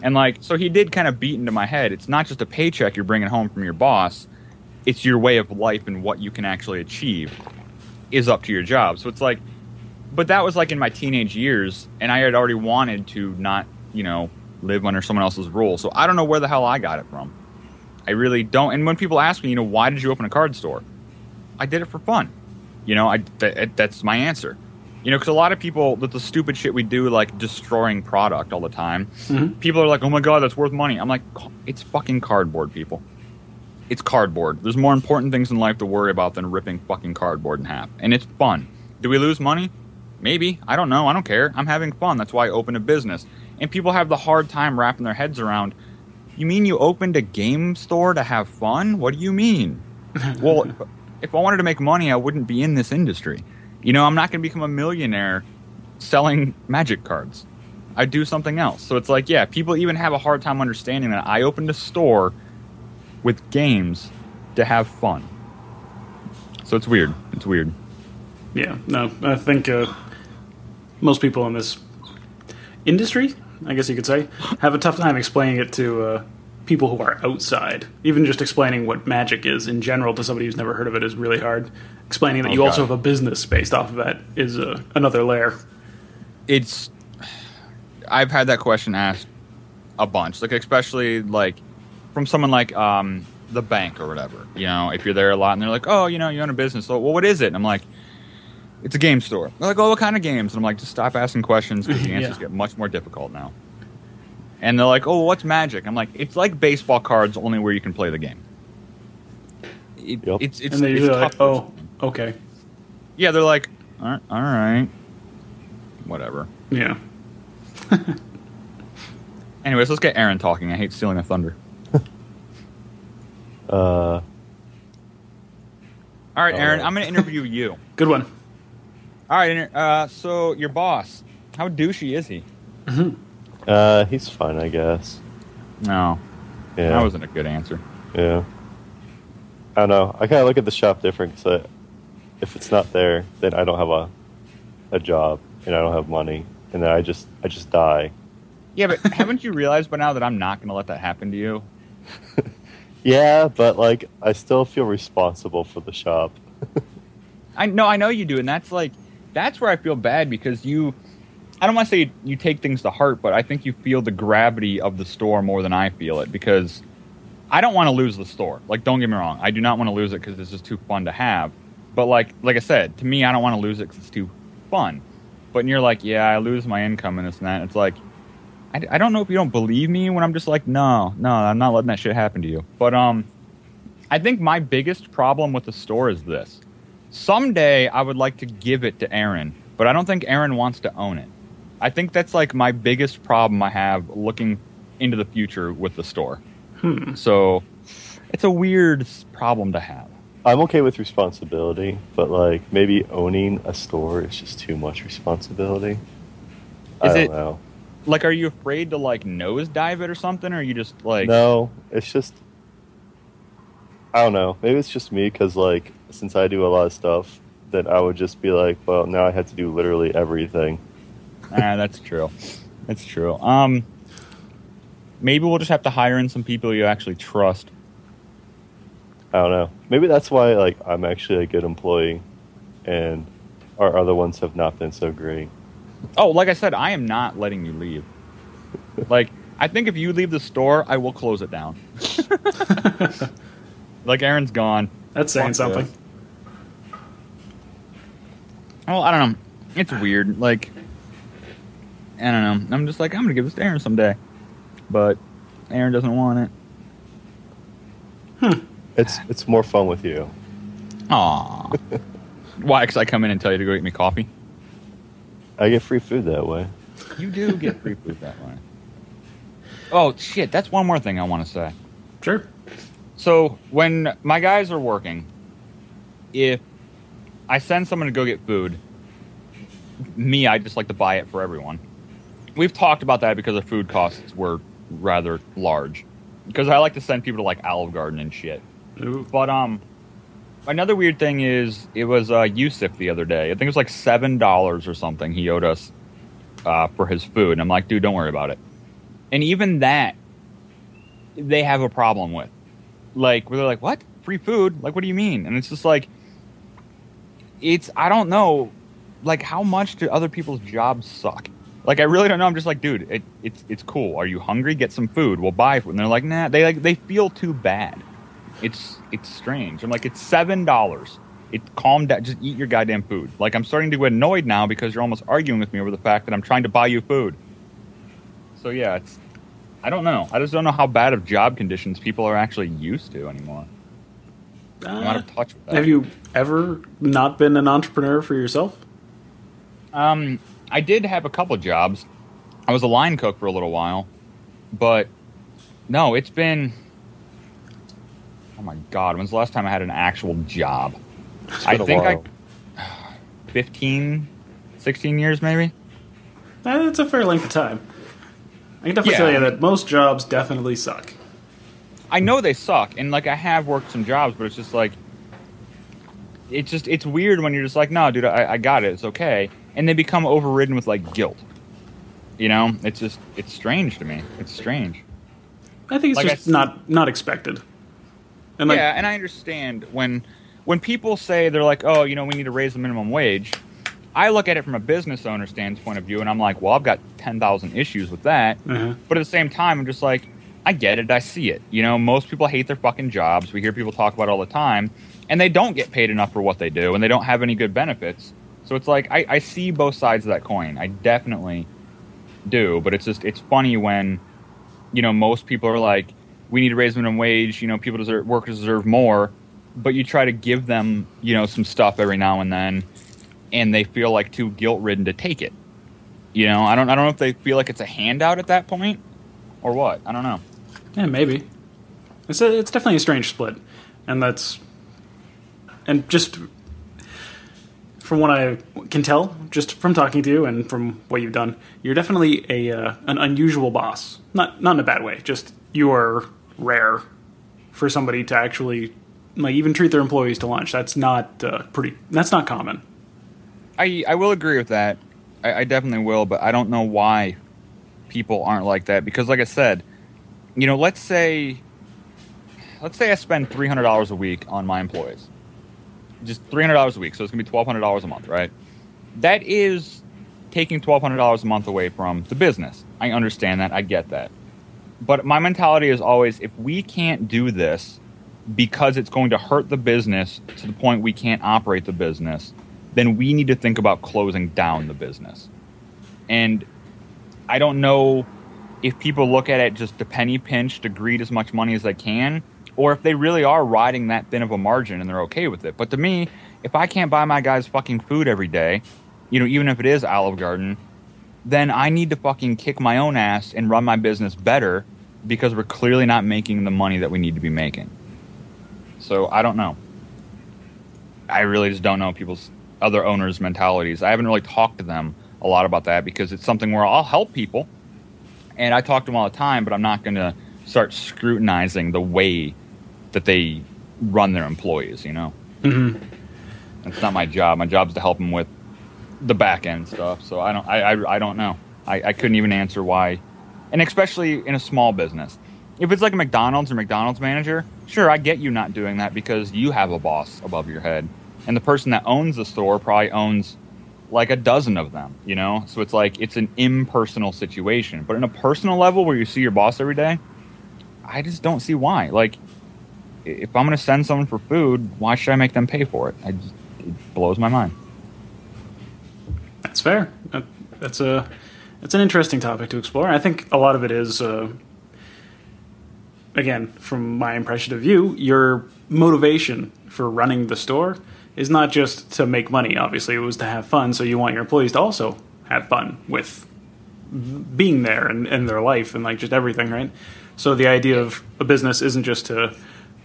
And like, so he did kind of beat into my head. It's not just a paycheck you're bringing home from your boss it's your way of life and what you can actually achieve is up to your job. So it's like, but that was like in my teenage years, and I had already wanted to not, you know, live under someone else's rule. So I don't know where the hell I got it from. I really don't. And when people ask me, you know, why did you open a card store? I did it for fun. You know, I that, that's my answer. You know, because a lot of people that the stupid shit we do, like destroying product all the time, Mhm. people are like, "Oh my god, that's worth money." I'm like, "It's fucking cardboard, people." It's cardboard. There's more important things in life to worry about than ripping fucking cardboard in half. And it's fun. Do we lose money? Maybe. I don't know. I don't care. I'm having fun. That's why I opened a business. And people have the hard time wrapping their heads around, you mean you opened a game store to have fun? What do you mean? *laughs* well, if I wanted to make money, I wouldn't be in this industry. You know, I'm not going to become a millionaire selling magic cards. I do something else. So it's like, yeah, people even have a hard time understanding that I opened a store with games to have fun. So it's weird. It's weird. Yeah, no, I think uh, most people in this industry, I guess you could say, have a tough time explaining it to uh, people who are outside. Even just explaining what magic is in general to somebody who's never heard of it is really hard. Explaining that Oh, you also have a business based off of that is uh, another layer. It's I've had that question asked a bunch, like especially like from someone like um, the bank or whatever. You know, if you're there a lot and they're like, "Oh, you know, you own a business." So, well, what is it? And I'm like, "It's a game store." They're like, "Oh, what kind of games?" And I'm like, "Just stop asking questions because the *laughs* answers Yeah. get much more difficult now." And they're like, "Oh, what's magic?" I'm like, "It's like baseball cards, only where you can play the game." It, Yep. It's it's, and they're it's tough like, oh, okay. yeah, they're like, all right, all right, whatever. Yeah. *laughs* Anyways, let's get Aaron talking. I hate stealing the thunder. Uh, All right, Aaron, Alright. I'm going to interview you. *laughs* Good one. All right, uh, so your boss, how douchey is he? uh, he's fine, I guess. No, Yeah, that wasn't a good answer. yeah. I don't know. I kind of look at the shop different because if it's not there, then I don't have a a job and I don't have money, and then I just I just die. Yeah, but haven't you realized by now that I'm not going to let that happen to you? *laughs* Yeah, but like I still feel responsible for the shop. *laughs* I know, I know you do, and that's like, that's where I feel bad because you. I don't want to say you, take things to heart, but I think you feel the gravity of the store more than I feel it because I don't want to lose the store. Like, don't get me wrong, I do not want to lose it because it's just too fun to have. But like, like I said, to me, I don't want to lose it because it's too fun. But you're like, yeah, I lose my income and this and that. It's like, I, I don't know if you don't believe me when I'm just like, no, no, I'm not letting that shit happen to you. But um, I think my biggest problem with the store is this: someday I would like to give it to Aaron, but I don't think Aaron wants to own it. I think that's like my biggest problem I have looking into the future with the store. Hmm. So it's a weird problem to have. I'm okay with responsibility, but like maybe owning a store is just too much responsibility. I Is don't it- know. Like, are you afraid to like nosedive it or something, or are you just like, no, it's just I don't know. Maybe it's just me because like since I do a lot of stuff, then I would just be like, well, now I have to do literally everything. ah, that's true. That's true. Um, maybe we'll just have to hire in some people you actually trust. I don't know. Maybe that's why like I'm actually a good employee, and our other ones have not been so great. Oh, like I said, I am not letting you leave. Like, I think if you leave the store, I will close it down. *laughs* like Aaron's gone. That's saying Fuck something. this. Well, I don't know. It's weird. Like, I don't know. I'm just like, I'm gonna give this to Aaron someday, but Aaron doesn't want it. Hmm. It's it's more fun with you. Aw. *laughs* Why? Because I come in and tell you to go get me coffee. I get free food that way. You do get free food that way. Oh shit! That's one more thing I want to say. Sure. So when my guys are working, if I send someone to go get food, me, I just like to buy it for everyone. We've talked about that because the food costs were rather large. Because I like to send people to like Olive Garden and shit. Ooh. But um, another weird thing is it was uh, Yusuf the other day. I think it was like seven dollars or something he owed us uh, for his food, and I'm like, dude, don't worry about it. And even that, they have a problem with. Like, where they're like, what? Free food? Like, what do you mean? And it's just like, it's I don't know, like how much do other people's jobs suck? Like I really don't know. I'm just like, dude, it, it's it's cool. Are you hungry? Get some food. We'll buy food. And they're like, nah. They like they feel too bad. It's it's strange. I'm like, it's seven dollars. It calm down. Just eat your goddamn food. Like I'm starting to get annoyed now because you're almost arguing with me over the fact that I'm trying to buy you food. So yeah, it's I don't know. I just don't know how bad of job conditions people are actually used to anymore. I'm out Uh, of touch with that. have you ever not been an entrepreneur for yourself? Um, I did have a couple jobs. I was a line cook for a little while, but no, it's been. Oh my god! When's the last time I had an actual job? I been a think while. I. *sighs* 15, 16 years maybe. Eh, That's a fair length of time. I can definitely Yeah. tell you that most jobs definitely suck. I know they suck, and like I have worked some jobs, but it's just like. It's just it's weird when you're just like, no, dude, I, I got it, it's okay, and they become overridden with like guilt. You know, it's just it's strange to me. It's strange. I think it's Like just s- not not expected. And like, yeah, and I understand when when people say they're like, "Oh, you know, we need to raise the minimum wage." I look at it from a business owner standpoint of view, and I'm like, "Well, I've got ten thousand issues with that," uh but at the same time, I'm just like, "I get it, I see it." You know, most people hate their fucking jobs. We hear people talk about it all the time, and they don't get paid enough for what they do, and they don't have any good benefits. So it's like I, I see both sides of that coin. I definitely do, but it's just it's funny when you know most people are like, we need to raise minimum wage. You know, people deserve workers deserve more, but you try to give them you know some stuff every now and then, and they feel like too guilt ridden to take it. You know, I don't I don't know if they feel like it's a handout at that point or what. I don't know. yeah, maybe. It's a, it's definitely a strange split, and that's and just from what I can tell, just from talking to you and from what you've done, you're definitely a uh, an unusual boss. Not not in a bad way. Just you are rare for somebody to actually like even treat their employees to lunch. That's not uh, pretty. That's not common. I I will agree with that. I, I definitely will, but I don't know why people aren't like that. Because, like I said, you know, let's say, let's say I spend three hundred dollars a week on my employees, just three hundred dollars a week. So it's gonna be twelve hundred dollars a month, right? That is taking twelve hundred dollars a month away from the business. I understand that. I get that. But my mentality is always, if we can't do this because it's going to hurt the business to the point we can't operate the business, then we need to think about closing down the business. And I don't know if people look at it just to penny pinch to greed as much money as they can, or if they really are riding that thin of a margin and they're okay with it. But to me, if I can't buy my guys fucking food every day, you know, even if it is Olive Garden, then I need to fucking kick my own ass and run my business better because we're clearly not making the money that we need to be making. So I don't know. I really just don't know people's other owners' mentalities. I haven't really talked to them a lot about that because it's something where I'll help people and I talk to them all the time, but I'm not going to start scrutinizing the way that they run their employees, you know? Mm-hmm. It's not my job. My job is to help them with the back end stuff. So I don't, I, I, I don't know. I, I couldn't even answer why. And especially in a small business. If it's like a McDonald's or McDonald's manager, sure, I get you not doing that because you have a boss above your head. And the person that owns the store probably owns like a dozen of them, you know? So it's like it's an impersonal situation. But in a personal level where you see your boss every day, I just don't see why. Like, if I'm going to send someone for food, why should I make them pay for it? Just, it blows my mind. That's fair. That, that's a that's an interesting topic to explore. I think a lot of it is, uh, again, from my impression of you, your motivation for running the store is not just to make money. Obviously, it was to have fun. So you want your employees to also have fun with being there and, and their life and like just everything, right? So the idea of a business isn't just to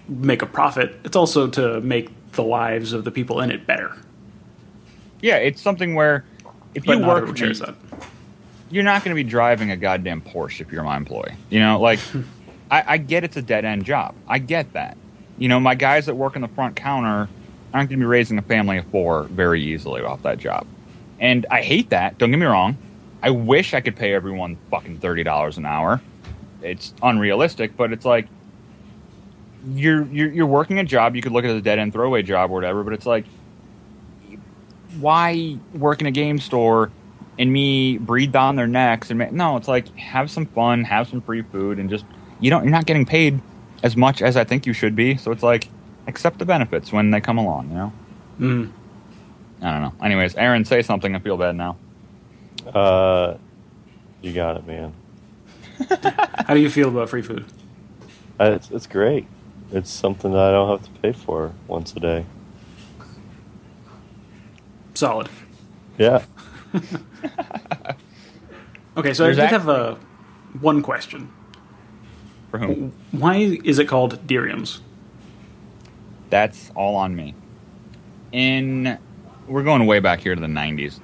make a profit; it's also to make the lives of the people in it better. Yeah, it's something where if you work, for me, that. you're not going to be driving a goddamn Porsche if you're my employee. You know, like *laughs* I, I get it's a dead end job. I get that. You know, my guys that work in the front counter aren't going to be raising a family of four very easily off that job, and I hate that. Don't get me wrong. I wish I could pay everyone fucking thirty dollars an hour. It's unrealistic, but it's like you're, you're you're working a job. You could look at it as a dead end throwaway job or whatever, but it's like why work in a game store and me breathe down their necks and ma- no it's like have some fun have some free food and just you don't you're not getting paid as much as i think you should be so it's like accept the benefits when they come along you know Mm. i don't know anyways aaron say something i feel bad now Uh, you got it, man. *laughs* How do you feel about free food? Uh, It's it's great. It's something that I don't have to pay for once a day. Solid. Yeah. *laughs* Okay, so There's I did act- have a uh, one question. for whom Why is it called Derium's? that's all on me in we're going way back here to the 90s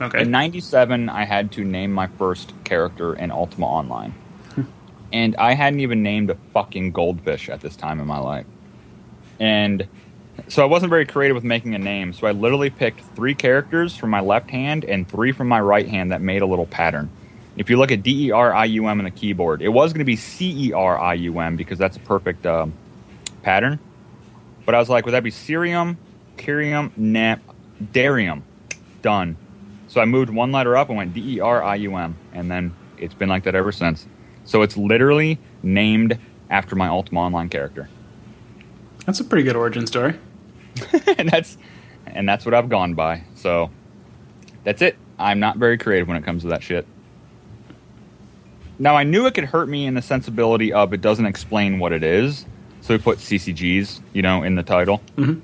Okay. In 97, I had to name my first character in Ultima Online. *laughs* and I hadn't even named a fucking goldfish at this time in my life. And so I wasn't very creative with making a name, so I literally picked three characters from my left hand and three from my right hand that made a little pattern. If you look at D E R I U M on the keyboard, it was going to be C E R I U M because that's a perfect um, pattern. But I was like, would that be Cerium, Kyrium, Nap, Derium? Done. So I moved one letter up and went D E R I U M, and then it's been like that ever since. So it's literally named after my Ultima Online character, That's a pretty good origin story. *laughs* and that's and that's what I've gone by. So that's it. I'm not very creative when it comes to that shit. Now I knew it could hurt me in the sensibility of it doesn't explain what it is, so we put CCGs, you know, in the title. Mhm.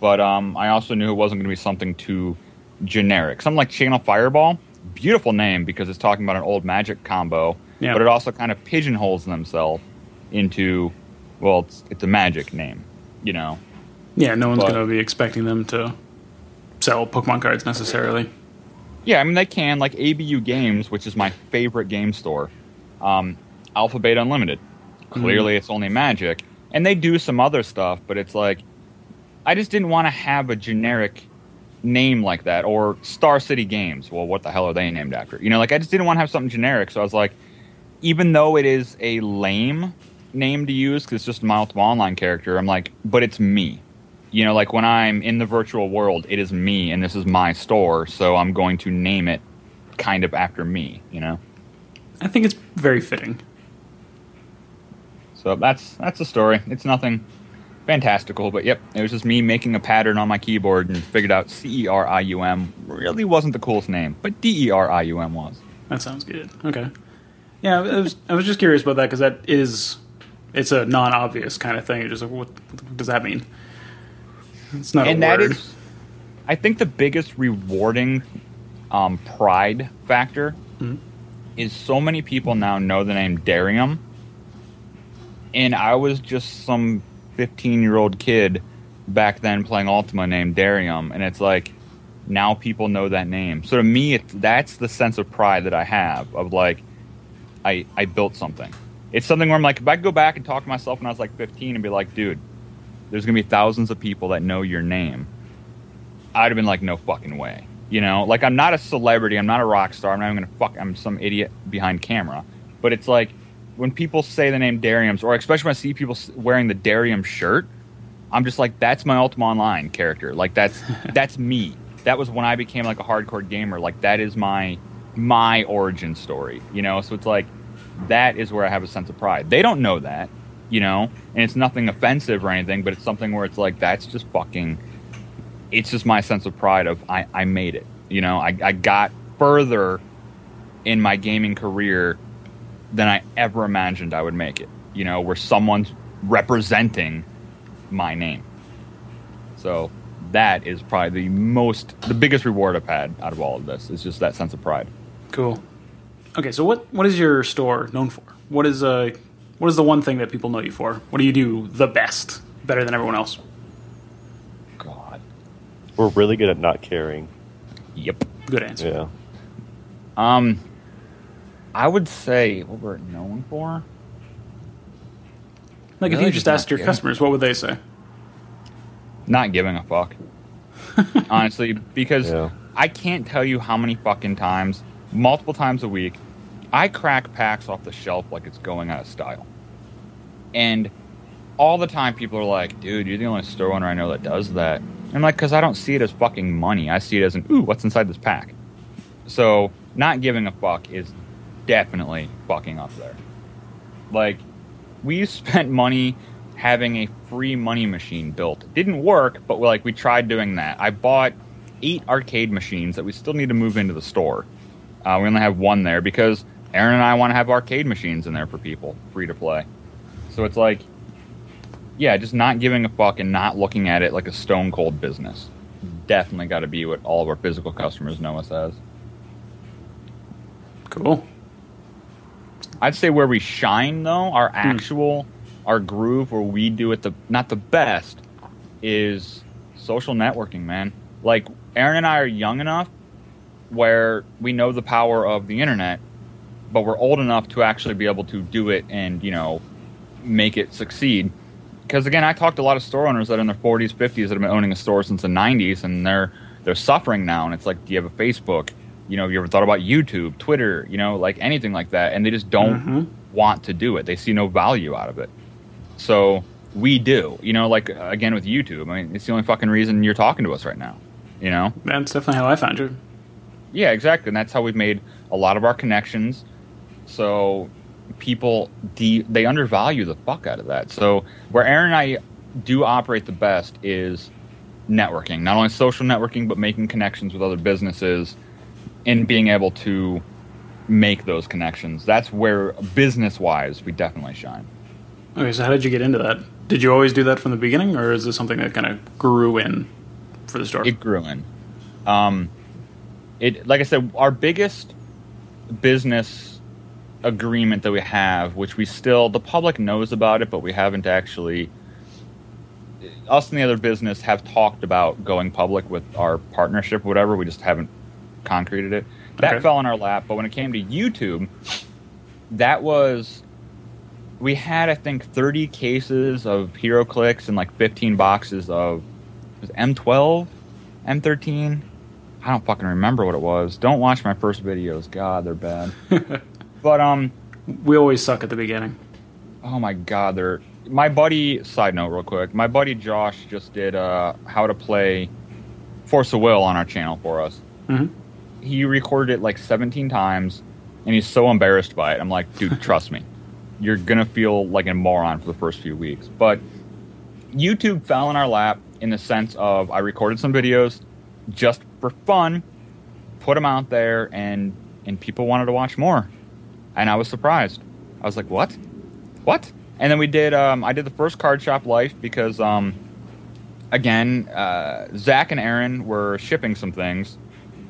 But um, I also knew it wasn't going to be something too generic. Something like Channel Fireball, beautiful name because it's talking about an old magic combo, Yeah. but it also kind of pigeonholes themselves into, well, it's, it's a magic name, you know. Yeah, no one's going to be expecting them to sell Pokemon cards necessarily. Yeah, I mean they can like ABU Games, which is my favorite game store. Um, Alpha Beta Unlimited. Clearly, it's only Magic, and they do some other stuff, but it's like I just didn't want to have a generic name like that or Star City Games. Well, what the hell are they named after? You know, like I just didn't want to have something generic. So I was like, even though it is a lame name to use because it's just my Ultima Online character, I'm like, but it's me. You know, like when I'm in the virtual world, it is me and this is my store, so I'm going to name it kind of after me, you know? I think it's very fitting. So that's that's the story. It's nothing fantastical, but yep, it was just me making a pattern on my keyboard and figured out C E R I U M really wasn't the coolest name, but D E R I U M was. That sounds good. Okay. Yeah, I was, I was just curious about that because that is, it's a non-obvious kind of thing. You're just like, what, what does that mean? It's not and a that word. is, I think, the biggest rewarding um, pride factor Mhm. is so many people now know the name Derium, and I was just some fifteen-year-old kid back then playing Ultima named Derium, and it's like now people know that name. So to me, it's, that's the sense of pride that I have of like, I I built something. It's something where I'm like, if I could go back and talk to myself when I was like 15 and be like, dude, there's gonna be thousands of people that know your name. I'd have been like, no fucking way. You know, like I'm not a celebrity, I'm not a rock star, I'm not even gonna fuck. I'm some idiot behind camera. But it's like when people say the name Derium's, or especially when I see people wearing the Derium shirt, I'm just like, that's my Ultima Online character. Like that's *laughs* that's me. That was when I became like a hardcore gamer. Like that is my my origin story. You know, so it's like that is where I have a sense of pride. They don't know that, you know, and it's nothing offensive or anything, but it's something where it's like that's just fucking. It's just my sense of pride of I, I made it. You know, I, I got further in my gaming career than I ever imagined I would make it. You know, where someone's representing my name. So that is probably the most, the biggest reward I've had out of all of this. Is just that sense of pride. Cool. Okay, so what what is your store known for? What is uh what is the one thing that people know you for? What do you do the best, better than everyone else? God. We're really good at not caring. Yep. Good answer. Yeah. Um, I would say what we're known for. Like if you just just asked your caring. customers, what would they say? Not giving a fuck. *laughs* Honestly, because Yeah. I can't tell you how many fucking times, multiple times a week, I crack packs off the shelf like it's going out of style. And all the time people are like, dude, you're the only store owner I know that does that. And I'm like, because I don't see it as fucking money. I see it as an, ooh, what's inside this pack? So not giving a fuck is definitely fucking up there. Like, we *laughs* spent money having a free money machine built. It didn't work, but like we tried doing that. I bought eight arcade machines that we still need to move into the store. Uh, we only have one there because Aaron and I want to have arcade machines in there for people, free to play. So it's like, yeah, just not giving a fuck and not looking at it like a stone cold business. Definitely got to be what all of our physical customers know us as. Cool. I'd say where we shine though, our hmm. actual our groove where we do it the not the best is social networking, man. Like Aaron and I are young enough where we know the power of the internet, but we're old enough to actually be able to do it and, you know, make it succeed. Because again, I talked to a lot of store owners that are in their 40s, 50s that have been owning a store since the 90s, and they're they're suffering now. And it's like, do you have a Facebook? You know, have you ever thought about YouTube, Twitter? You know, like anything like that, and they just don't Mhm. want to do it. They see no value out of it. So we do. You know, like again with YouTube. I mean, it's the only fucking reason you're talking to us right now. You know. That's definitely how I found you. Yeah, exactly. And that's how we've made a lot of our connections. So people de- they undervalue the fuck out of that. So where Aaron and I do operate the best is networking, not only social networking, but making connections with other businesses and being able to make those connections. That's where business wise we definitely shine. Okay, so how did you get into that? Did you always do that from the beginning, or is this something that kind of grew in for the store? it grew in. Um, it like I said, our biggest business agreement that we have, which we still the public knows about it, but we haven't actually. Us and the other business have talked about going public with our partnership, whatever. We just haven't concreted it. That Okay. fell in our lap. But when it came to YouTube, that was we had I think 30 cases of HeroClix and like 15 boxes of was M12, M13. I don't fucking remember what it was. Don't watch my first videos. God, they're bad. *laughs* but um, we always suck at the beginning. oh my god, they're my buddy. Side note, real quick. My buddy Josh just did uh how to play Force of Will on our channel for us. hmm He recorded it like 17 times, and he's so embarrassed by it. I'm like, dude, *laughs* trust me, you're gonna feel like a moron for the first few weeks. But YouTube fell in our lap in the sense of I recorded some videos just for fun, put them out there, and and people wanted to watch more, and I was surprised. I was like, what, what? And then we did. Um, I did the first card shop life because um, again, uh, Zach and Aaron were shipping some things,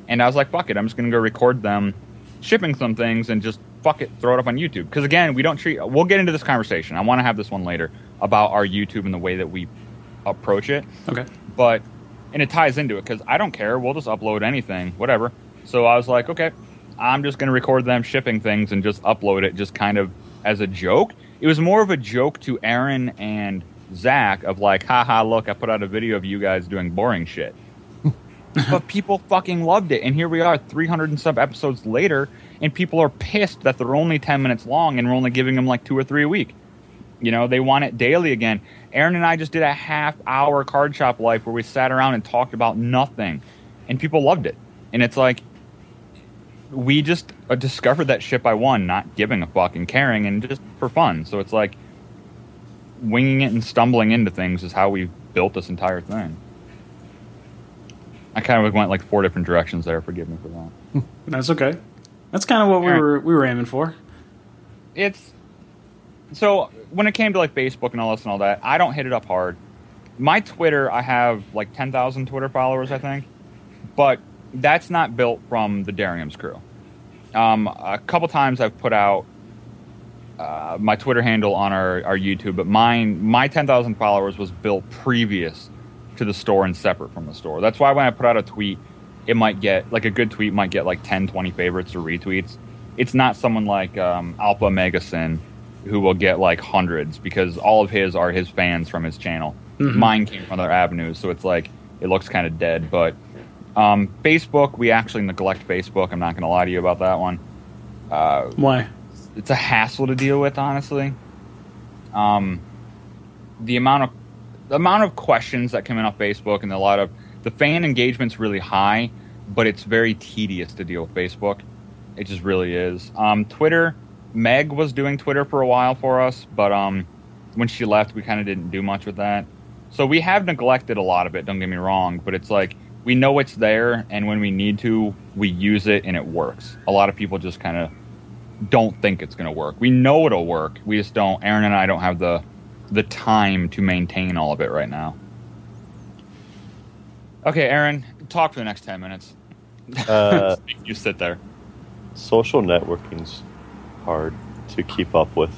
and I was like, "Fuck it, I'm just gonna go record them shipping some things and just fuck it, throw it up on YouTube." Because again, we don't treat. We'll get into this conversation. I want to have this one later about our YouTube and the way that we approach it. Okay. But and it ties into it because I don't care. We'll just upload anything, whatever. So I was like, okay, I'm just gonna record them shipping things and just upload it, just kind of as a joke. It was more of a joke to Aaron and Zach of like, haha, look, I put out a video of you guys doing boring shit. *laughs* but people fucking loved it. And here we are, 300 and some episodes later, and people are pissed that they're only 10 minutes long and we're only giving them like two or three a week. You know, they want it daily again. Aaron and I just did a half hour card shop life where we sat around and talked about nothing, and people loved it. And it's like, we just uh, discovered that shit I won, not giving a fuck and caring and just for fun. So it's like, winging it and stumbling into things is how we built this entire thing. I kind of went like four different directions there. Forgive me for that. *laughs* That's okay. That's kind of what we were we were aiming for. It's so when it came to like Facebook and all this and all that, I don't hit it up hard. My Twitter, I have like ten thousand Twitter followers, I think, but that's not built from the Derium's crew. Um, a couple times I've put out uh, my Twitter handle on our, our YouTube, but mine, my 10,000 followers was built previous to the store and separate from the store. That's why when I put out a tweet, it might get, like a good tweet might get like 10, 20 favorites or retweets. It's not someone like um, Alpha Omega Sin who will get like hundreds because all of his are his fans from his channel. Mine came from other avenues, so it's like, it looks kind of dead. But um, Facebook, we actually neglect Facebook. I'm not going to lie to you about that one Why? it's a hassle to deal with, honestly. Um, the amount of the amount of questions that come in off Facebook and a lot of the fan engagement's really high, but it's very tedious to deal with Facebook. It just really is. Um, Twitter, Meg was doing Twitter for a while for us, but um, when she left, we kind of didn't do much with that. So we have neglected a lot of it. Don't get me wrong, but it's like we know it's there, and when we need to, we use it, and it works. A lot of people just kind of don't think it's going to work. We know it'll work. We just don't. Aaron and I don't have the the time to maintain all of it right now. Okay, Aaron, talk for the next ten minutes. Uh, *laughs* you sit there. social networking's hard to keep up with,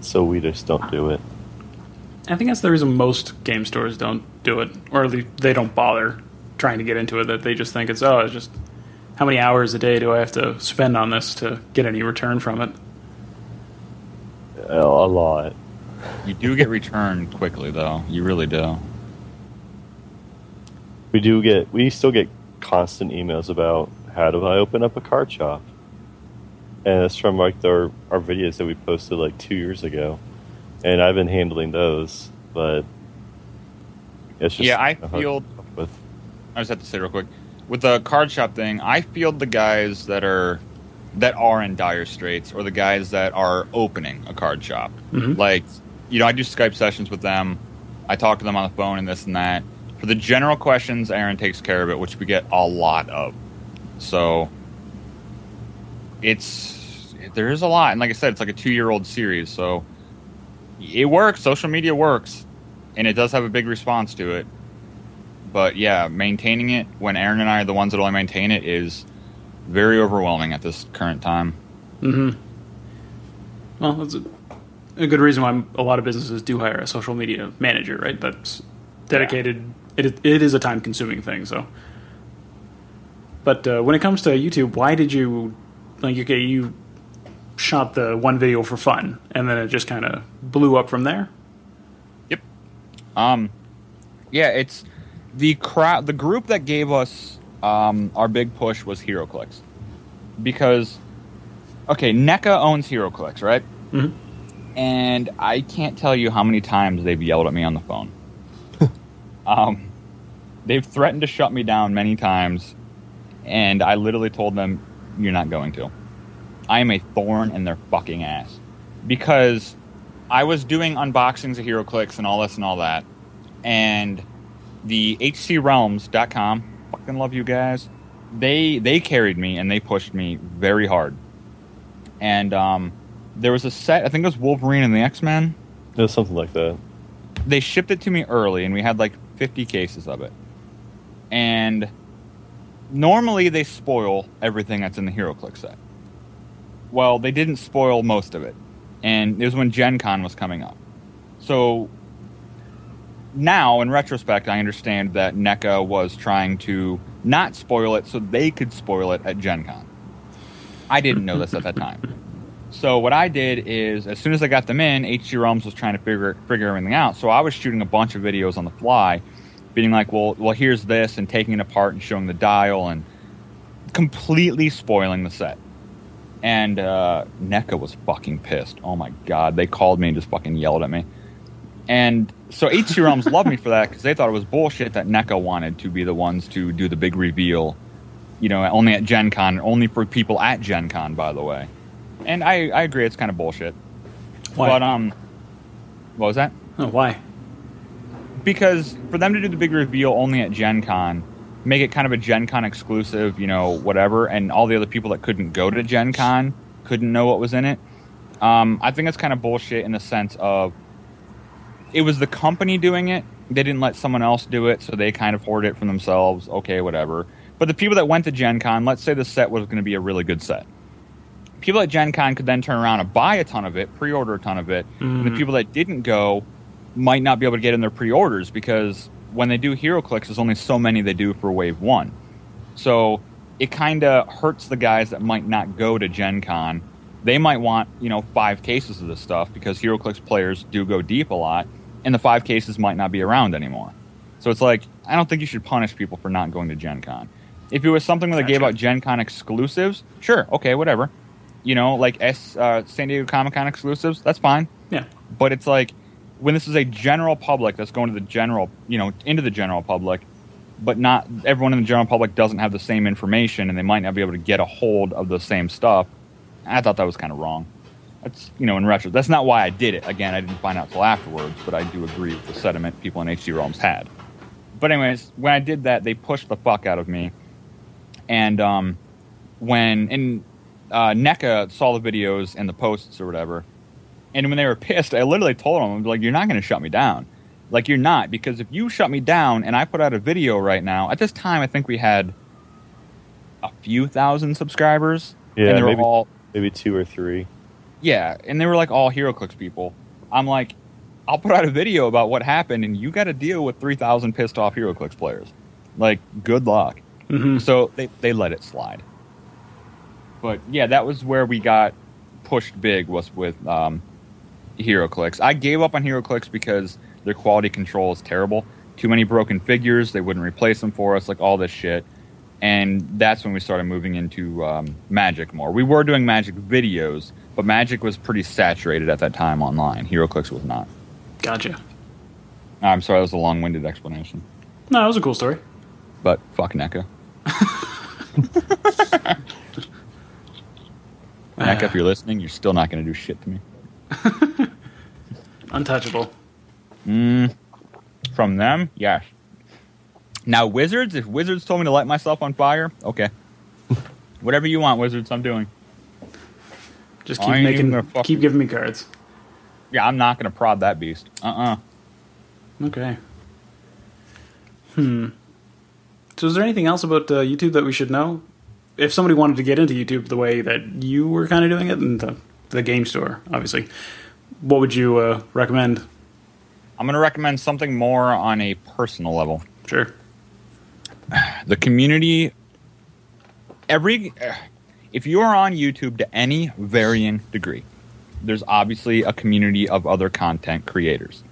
so we just don't do it. I think that's the reason most game stores don't do it, or at least they don't bother trying to get into it. That they just think it's oh, it's just how many hours a day do I have to spend on this to get any return from it? A a lot. You do get returned quickly, though. You really do. We do get, we still get constant emails about how do I open up a card shop, and it's from like our our videos that we posted like two years ago, and I've been handling those, but it's just Yeah, I feel- keep with. I just have to say real quick with the card shop thing. I field the guys that are that are in dire straits, or the guys that are opening a card shop. Mhm. Like, you know, I do Skype sessions with them. I talk to them on the phone and this and that. For the general questions, Aaron takes care of it, which we get a lot of. So it's there is a lot, and like I said, it's like a two year old series, so it works. Social media works, and it does have a big response to it. But yeah, maintaining it when Aaron and I are the ones that only maintain it is very overwhelming at this current time. Mm-hmm. Well, that's a, a good reason why a lot of businesses do hire a social media manager, right? That's dedicated. It it is a time consuming thing. So, but uh, when it comes to YouTube, why did you like? Okay, you shot the one video for fun, and then it just kind of blew up from there. Yep. Um, yeah, it's the crowd. The group that gave us um, our big push was HeroClix, because okay, NECA owns HeroClix, right? Mhm. And I can't tell you how many times they've yelled at me on the phone. *laughs* um, they've threatened to shut me down many times, and I literally told them, "You're not going to." I am a thorn in their fucking ass because I was doing unboxings of HeroClix and all this and all that, and the HCRealms.com, fucking love you guys. They they carried me and they pushed me very hard. And um, there was a set, I think it was Wolverine and the X Men. It was something like that. They shipped it to me early, and we had like 50 cases of it. And normally they spoil everything that's in the HeroClix set. Well, they didn't spoil most of it. And it was when Gen Con was coming up. So now, in retrospect, I understand that NECA was trying to not spoil it so they could spoil it at Gen Con. I didn't know this at that time. So what I did is, as soon as I got them in, HCRealms was trying to figure figure everything out. So I was shooting a bunch of videos on the fly, being like, "Well, well, here's this," and taking it apart and showing the dial and completely spoiling the set. And uh, NECA was fucking pissed. Oh my god, they called me and just fucking yelled at me. And so HCRealms loved me for that because they thought it was bullshit that NECA wanted to be the ones to do the big reveal. You know, only at Gen Con, only for people at Gen Con, by the way and I, I agree it's kind of bullshit. Why? But um, what was that? oh, why? Because for them to do the big reveal only at Gen Con, make it kind of a Gen Con exclusive, you know, whatever, and all the other people that couldn't go to Gen Con couldn't know what was in it. Um, I think that's kind of bullshit in the sense of it was the company doing it. They didn't let someone else do it, so they kind of hoarded it for themselves. Okay, whatever. But the people that went to Gen Con, let's say the set was going to be a really good set people at Gen Con could then turn around and buy a ton of it, pre order a ton of it. Mm-hmm. And the people that didn't go might not be able to get in their pre orders because when they do HeroClix, there's only so many they do for Wave 1. So it kind of hurts the guys that might not go to Gen Con. They might want, you know, five cases of this stuff because HeroClix players do go deep a lot, and the five cases might not be around anymore. So it's like, I don't think you should punish people for not going to Gen Con. If it was something where they gotcha. gave out Gen Con exclusives, sure, okay, whatever you know, like S uh, San Diego Comic Con exclusives, that's fine. Yeah. But it's like when this is a general public that's going to the general, you know, into the general public, but not everyone in the general public doesn't have the same information and they might not be able to get a hold of the same stuff. I thought that was kind of wrong. That's you know, in retro, that's not why I did it. Again, I didn't find out till afterwards, but I do agree with the sentiment people in HCRealms had. But anyways, when I did that, they pushed the fuck out of me, and um, when and uh, NECA saw the videos and the posts or whatever, and when they were pissed, I literally told them, "I'm like, you're not going to shut me down. Like, you're not because if you shut me down and I put out a video right now, at this time, I think we had a few thousand subscribers. Yeah, and they maybe, all maybe two or three. Yeah, and they were like all HeroClix people. I'm like, I'll put out a video about what happened, and you got to deal with three thousand pissed off HeroClix players. Like, good luck. Mm-hmm. So they they let it slide. But yeah, that was where we got pushed big was with um, HeroClix. I gave up on HeroClix because their quality control is terrible. Too many broken figures. They wouldn't replace them for us. Like all this shit. And that's when we started moving into um, Magic more. We were doing Magic videos, but Magic was pretty saturated at that time online. HeroClix was not. Gotcha. I'm sorry, that was a long-winded explanation. No, it was a cool story. But fuck NECA. Mac, *laughs* if you're listening, you're still not going to do shit to me. *laughs* Untouchable. Mm, from them, yes. Now, Wizards, if Wizards told me to light myself on fire, okay. *laughs* Whatever you want, Wizards, I'm doing. Just keep making, fucking... keep giving me cards. Yeah, I'm not going to prod that beast. Uh uh Okay. Hmm. So, is there anything else about uh, YouTube that we should know? if somebody wanted to get into YouTube the way that you were kind of doing it in the, the game store, obviously, what would you uh, recommend? I'm going to recommend something more on a personal level. Sure. The community, every, if you are on YouTube to any varying degree, there's obviously a community of other content creators.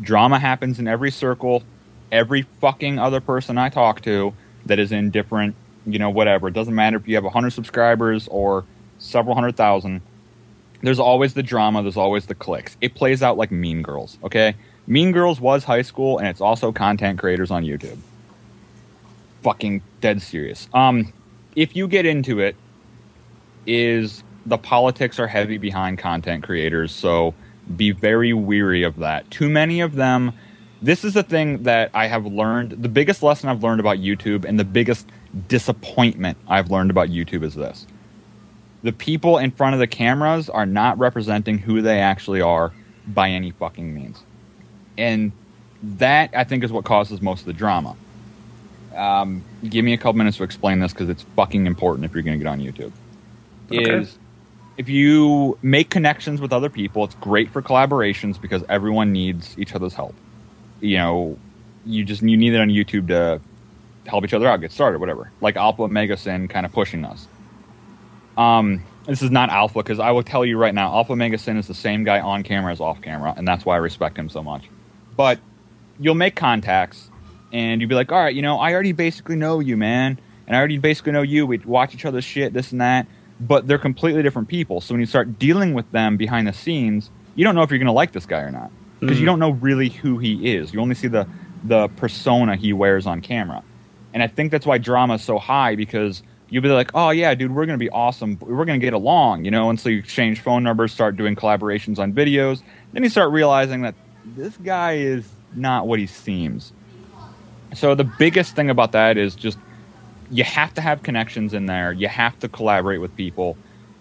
Drama happens in every circle. Every fucking other person I talk to that is in different you know, whatever. It doesn't matter if you have 100 subscribers or several hundred thousand. There's always the drama, there's always the clicks. It plays out like Mean Girls, okay? Mean Girls was high school, and it's also content creators on YouTube. Fucking dead serious. Um, if you get into it, is the politics are heavy behind content creators, so be very weary of that. Too many of them. This is the thing that I have learned. The biggest lesson I've learned about YouTube, and the biggest disappointment I've learned about YouTube is this the people in front of the cameras are not representing who they actually are by any fucking means. And that I think is what causes most of the drama. Um, give me a couple minutes to explain this because it's fucking important if you're going to get on YouTube. Okay. Is if you make connections with other people, it's great for collaborations because everyone needs each other's help. You know, you just you need it on YouTube to help each other out, get started, whatever. Like Alpha Omega Sin kind of pushing us. Um, this is not Alpha because I will tell you right now, Alpha Omega Sin is the same guy on camera as off camera, and that's why I respect him so much. But you'll make contacts, and you'll be like, all right, you know, I already basically know you, man, and I already basically know you. We watch each other's shit, this and that, but they're completely different people. So when you start dealing with them behind the scenes, you don't know if you're going to like this guy or not because you mm. don't know really who he is. You only see the the persona he wears on camera, and I think that's why drama is so high because you'll be like, oh yeah, dude, we're going to be awesome. We're going to get along, you know. And so you exchange phone numbers, start doing collaborations on videos. Then you start realizing that this guy is not what he seems. So the biggest thing about that is just you have to have connections in there. You have to collaborate with people.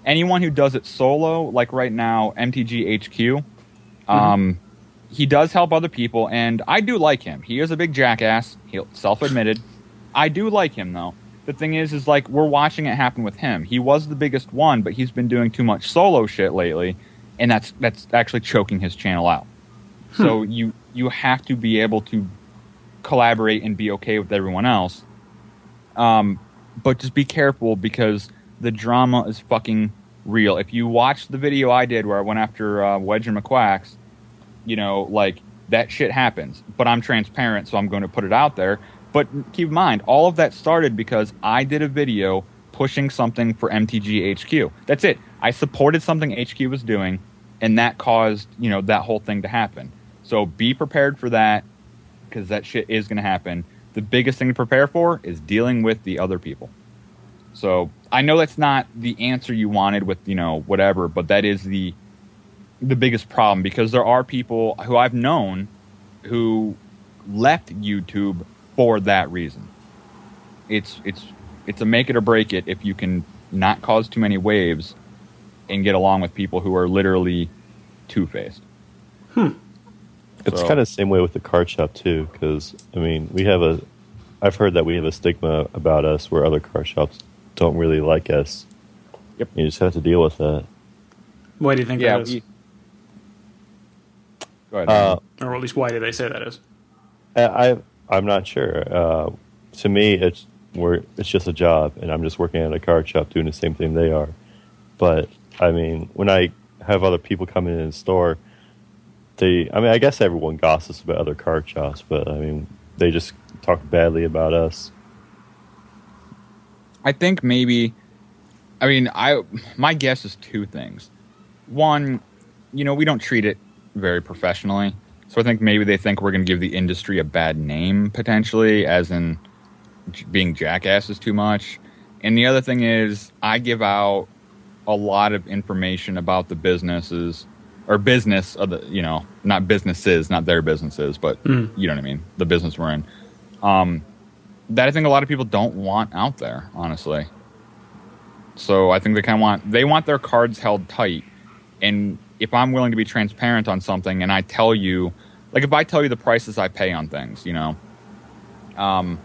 Anyone who does it solo, like right now, MTG HQ, um, he does help other people, and I do like him. He is a big jackass. He self-admitted. I do like him though. The thing is, is like we're watching it happen with him. He was the biggest one, but he's been doing too much solo shit lately, and that's that's actually choking his channel out. So you you have to be able to collaborate and be okay with everyone else. Um, but just be careful because the drama is fucking real. If you watch the video I did where I went after uh, Wedge and McQuacks, you know, like that shit happens. But I'm transparent, so I'm going to put it out there. But keep in mind, all of that started because I did a video pushing something for MTG HQ. That's it. I supported something HQ was doing, and that caused you know that whole thing to happen. So be prepared for that because that shit is going to happen. The biggest thing to prepare for is dealing with the other people. So I know that's not the answer you wanted with you know whatever, but that is the the biggest problem because there are people who I've known who left YouTube for that reason. It's it's it's a make it or break it if you can not cause too many waves and get along with people who are literally two faced. Hmm. It's So- kind of the same way with the card shop too, because I mean, we have a. I've heard that we have a stigma about us where other card shops don't really like us. Yep. You just have to deal with that. Why do you think Yeah. that is? we- Go ahead. Uh, or at least why do they say that is? I I- I'm not sure. Uh, to me, it's we're it's just a job, and I'm just working at a card shop doing the same thing they are. But I mean, when I have other people come in the store, they I mean, I guess everyone gossips about other car shops, but I mean, they just talk badly about us. I think maybe. I mean, I my guess is two things. One, you know, we don't treat it very professionally, so I think maybe they think we're going to give the industry a bad name potentially, as in being jackasses too much. And the other thing is, I give out a lot of information about the businesses or business of the you know not businesses, not their businesses, but you know what I mean, the business we're in. Um, that I think a lot of people don't want out there, honestly. So I think they kind of want they want their cards held tight. And if I'm willing to be transparent on something, and I tell you, like if I tell you the prices I pay on things, you know, um,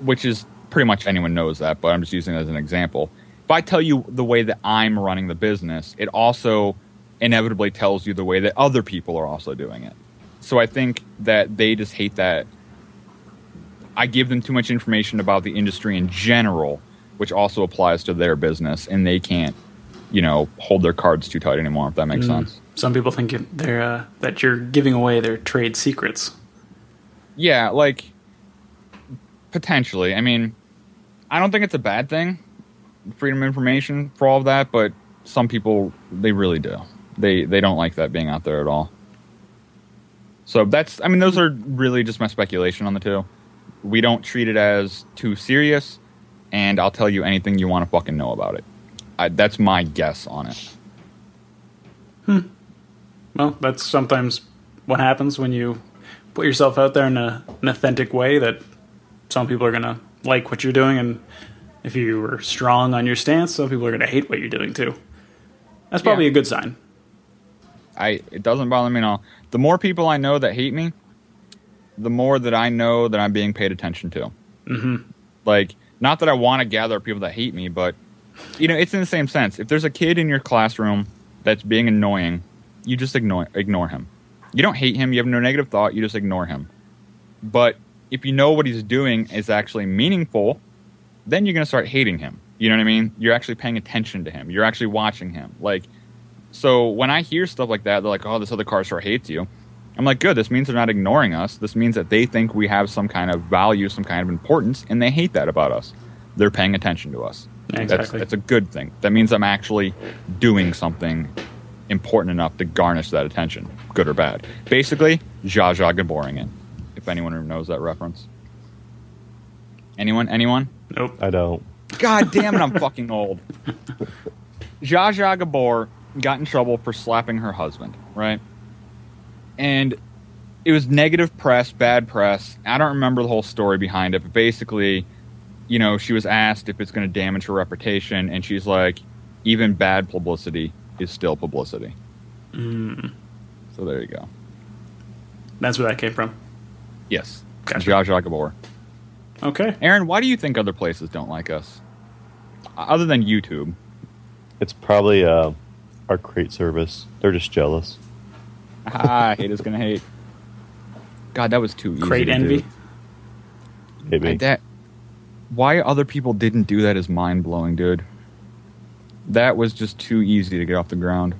which is pretty much anyone knows that, but I'm just using it as an example. If I tell you the way that I'm running the business, it also inevitably tells you the way that other people are also doing it. So I think that they just hate that I give them too much information about the industry in general, which also applies to their business, and they can't, you know, hold their cards too tight anymore. If that makes sense. Some people think they're uh, that you're giving away their trade secrets. Yeah, like potentially. I mean, I don't think it's a bad thing, freedom of information for all of that, but some people they really do. They they don't like that being out there at all. So that's I mean those are really just my speculation on the two. We don't treat it as too serious, and I'll tell you anything you want to fucking know about it. I, that's my guess on it. Hmm. Well, that's sometimes what happens when you put yourself out there in a, an authentic way that some people are going to like what you're doing. And if you were strong on your stance, some people are going to hate what you're doing too. That's probably Yeah. a good sign. I it doesn't bother me at all. The more people I know that hate me, the more that I know that I'm being paid attention to. Mm-hmm. Like, not that I want to gather people that hate me, but you know, it's in the same sense. If there's a kid in your classroom that's being annoying, you just ignore ignore him. You don't hate him. You have no negative thought. You just ignore him. But if you know what he's doing is actually meaningful, then you're going to start hating him. You know what I mean? You're actually paying attention to him. You're actually watching him. Like, so when I hear stuff like that, they're like, "Oh, this other car store hates you." I'm like, "Good. This means they're not ignoring us. This means that they think we have some kind of value, some kind of importance, and they hate that about us. They're paying attention to us. Exactly. That's, that's a good thing. That means I'm actually doing something important enough to garnish that attention, good or bad. Basically, Zsa Zsa Gaboring it. If anyone knows that reference. Anyone? Anyone? Nope. I don't. God damn it, I'm fucking old. Zsa Zsa Gabor got in trouble for slapping her husband, right? And it was negative press, bad press. I don't remember the whole story behind it, but basically, you know, she was asked if it's going to damage her reputation, and she's like, even bad publicity is still publicity. So there you go. That's where that came from. Yes. Gotcha. Zsa Zsa Gabor. Okay. Aaron, why do you think other places don't like us? Other than YouTube. It's probably uh, our crate service. They're just jealous. ah, hate is gonna hate. God, that was too easy. Crate to envy. do. Maybe. That why other people didn't do that is mind blowing, dude. That was just too easy to get off the ground.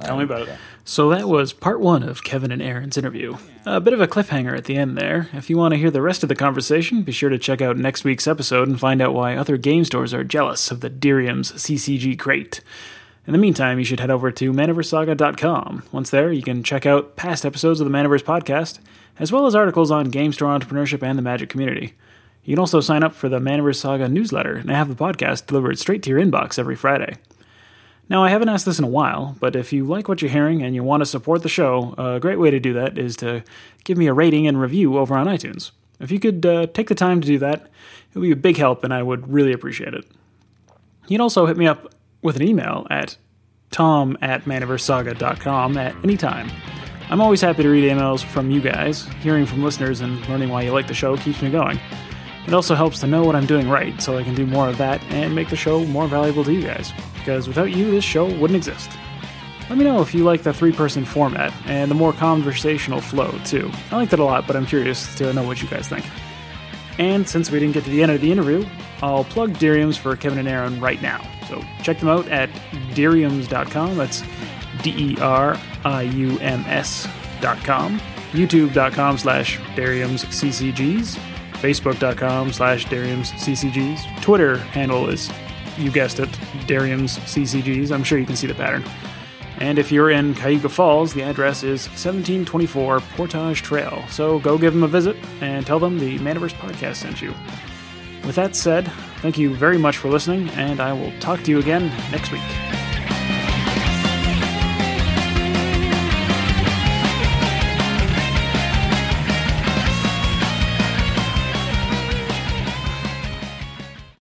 Tell me about it. So that was part one of Kevin and Aaron's interview. A bit of a cliffhanger at the end there. If you want to hear the rest of the conversation, be sure to check out next week's episode and find out why other game stores are jealous of the Derium's CCG crate. In the meantime, you should head over to Manaversesaga.com. Once there, you can check out past episodes of the Manaverse podcast, as well as articles on game store entrepreneurship and the Magic community. You can also sign up for the Manaverse Saga newsletter and have the podcast delivered straight to your inbox every Friday. Now, I haven't asked this in a while, but if you like what you're hearing and you want to support the show, a great way to do that is to give me a rating and review over on iTunes. If you could uh, take the time to do that, it would be a big help and I would really appreciate it. You can also hit me up with an email at tom at manaversesaga.com at any time. I'm always happy to read emails from you guys. Hearing from listeners and learning why you like the show keeps me going. It also helps to know what I'm doing right so I can do more of that and make the show more valuable to you guys. Because without you, this show wouldn't exist. Let me know if you like the three person format and the more conversational flow, too. I like that a lot, but I'm curious to know what you guys think. And since we didn't get to the end of the interview, I'll plug Deriums for Kevin and Aaron right now. So check them out at deriums.com. That's D E R I U M S.com. YouTube.com slash DeriumsCCGs. Facebook.com slash DeriumsCCGs. Twitter handle is, you guessed it, DeriumsCCGs. I'm sure you can see the pattern. And if you're in Cuyahoga Falls, the address is 1724 Portage Trail. So go give them a visit and tell them the Manaverse podcast sent you. With that said, thank you very much for listening, and I will talk to you again next week.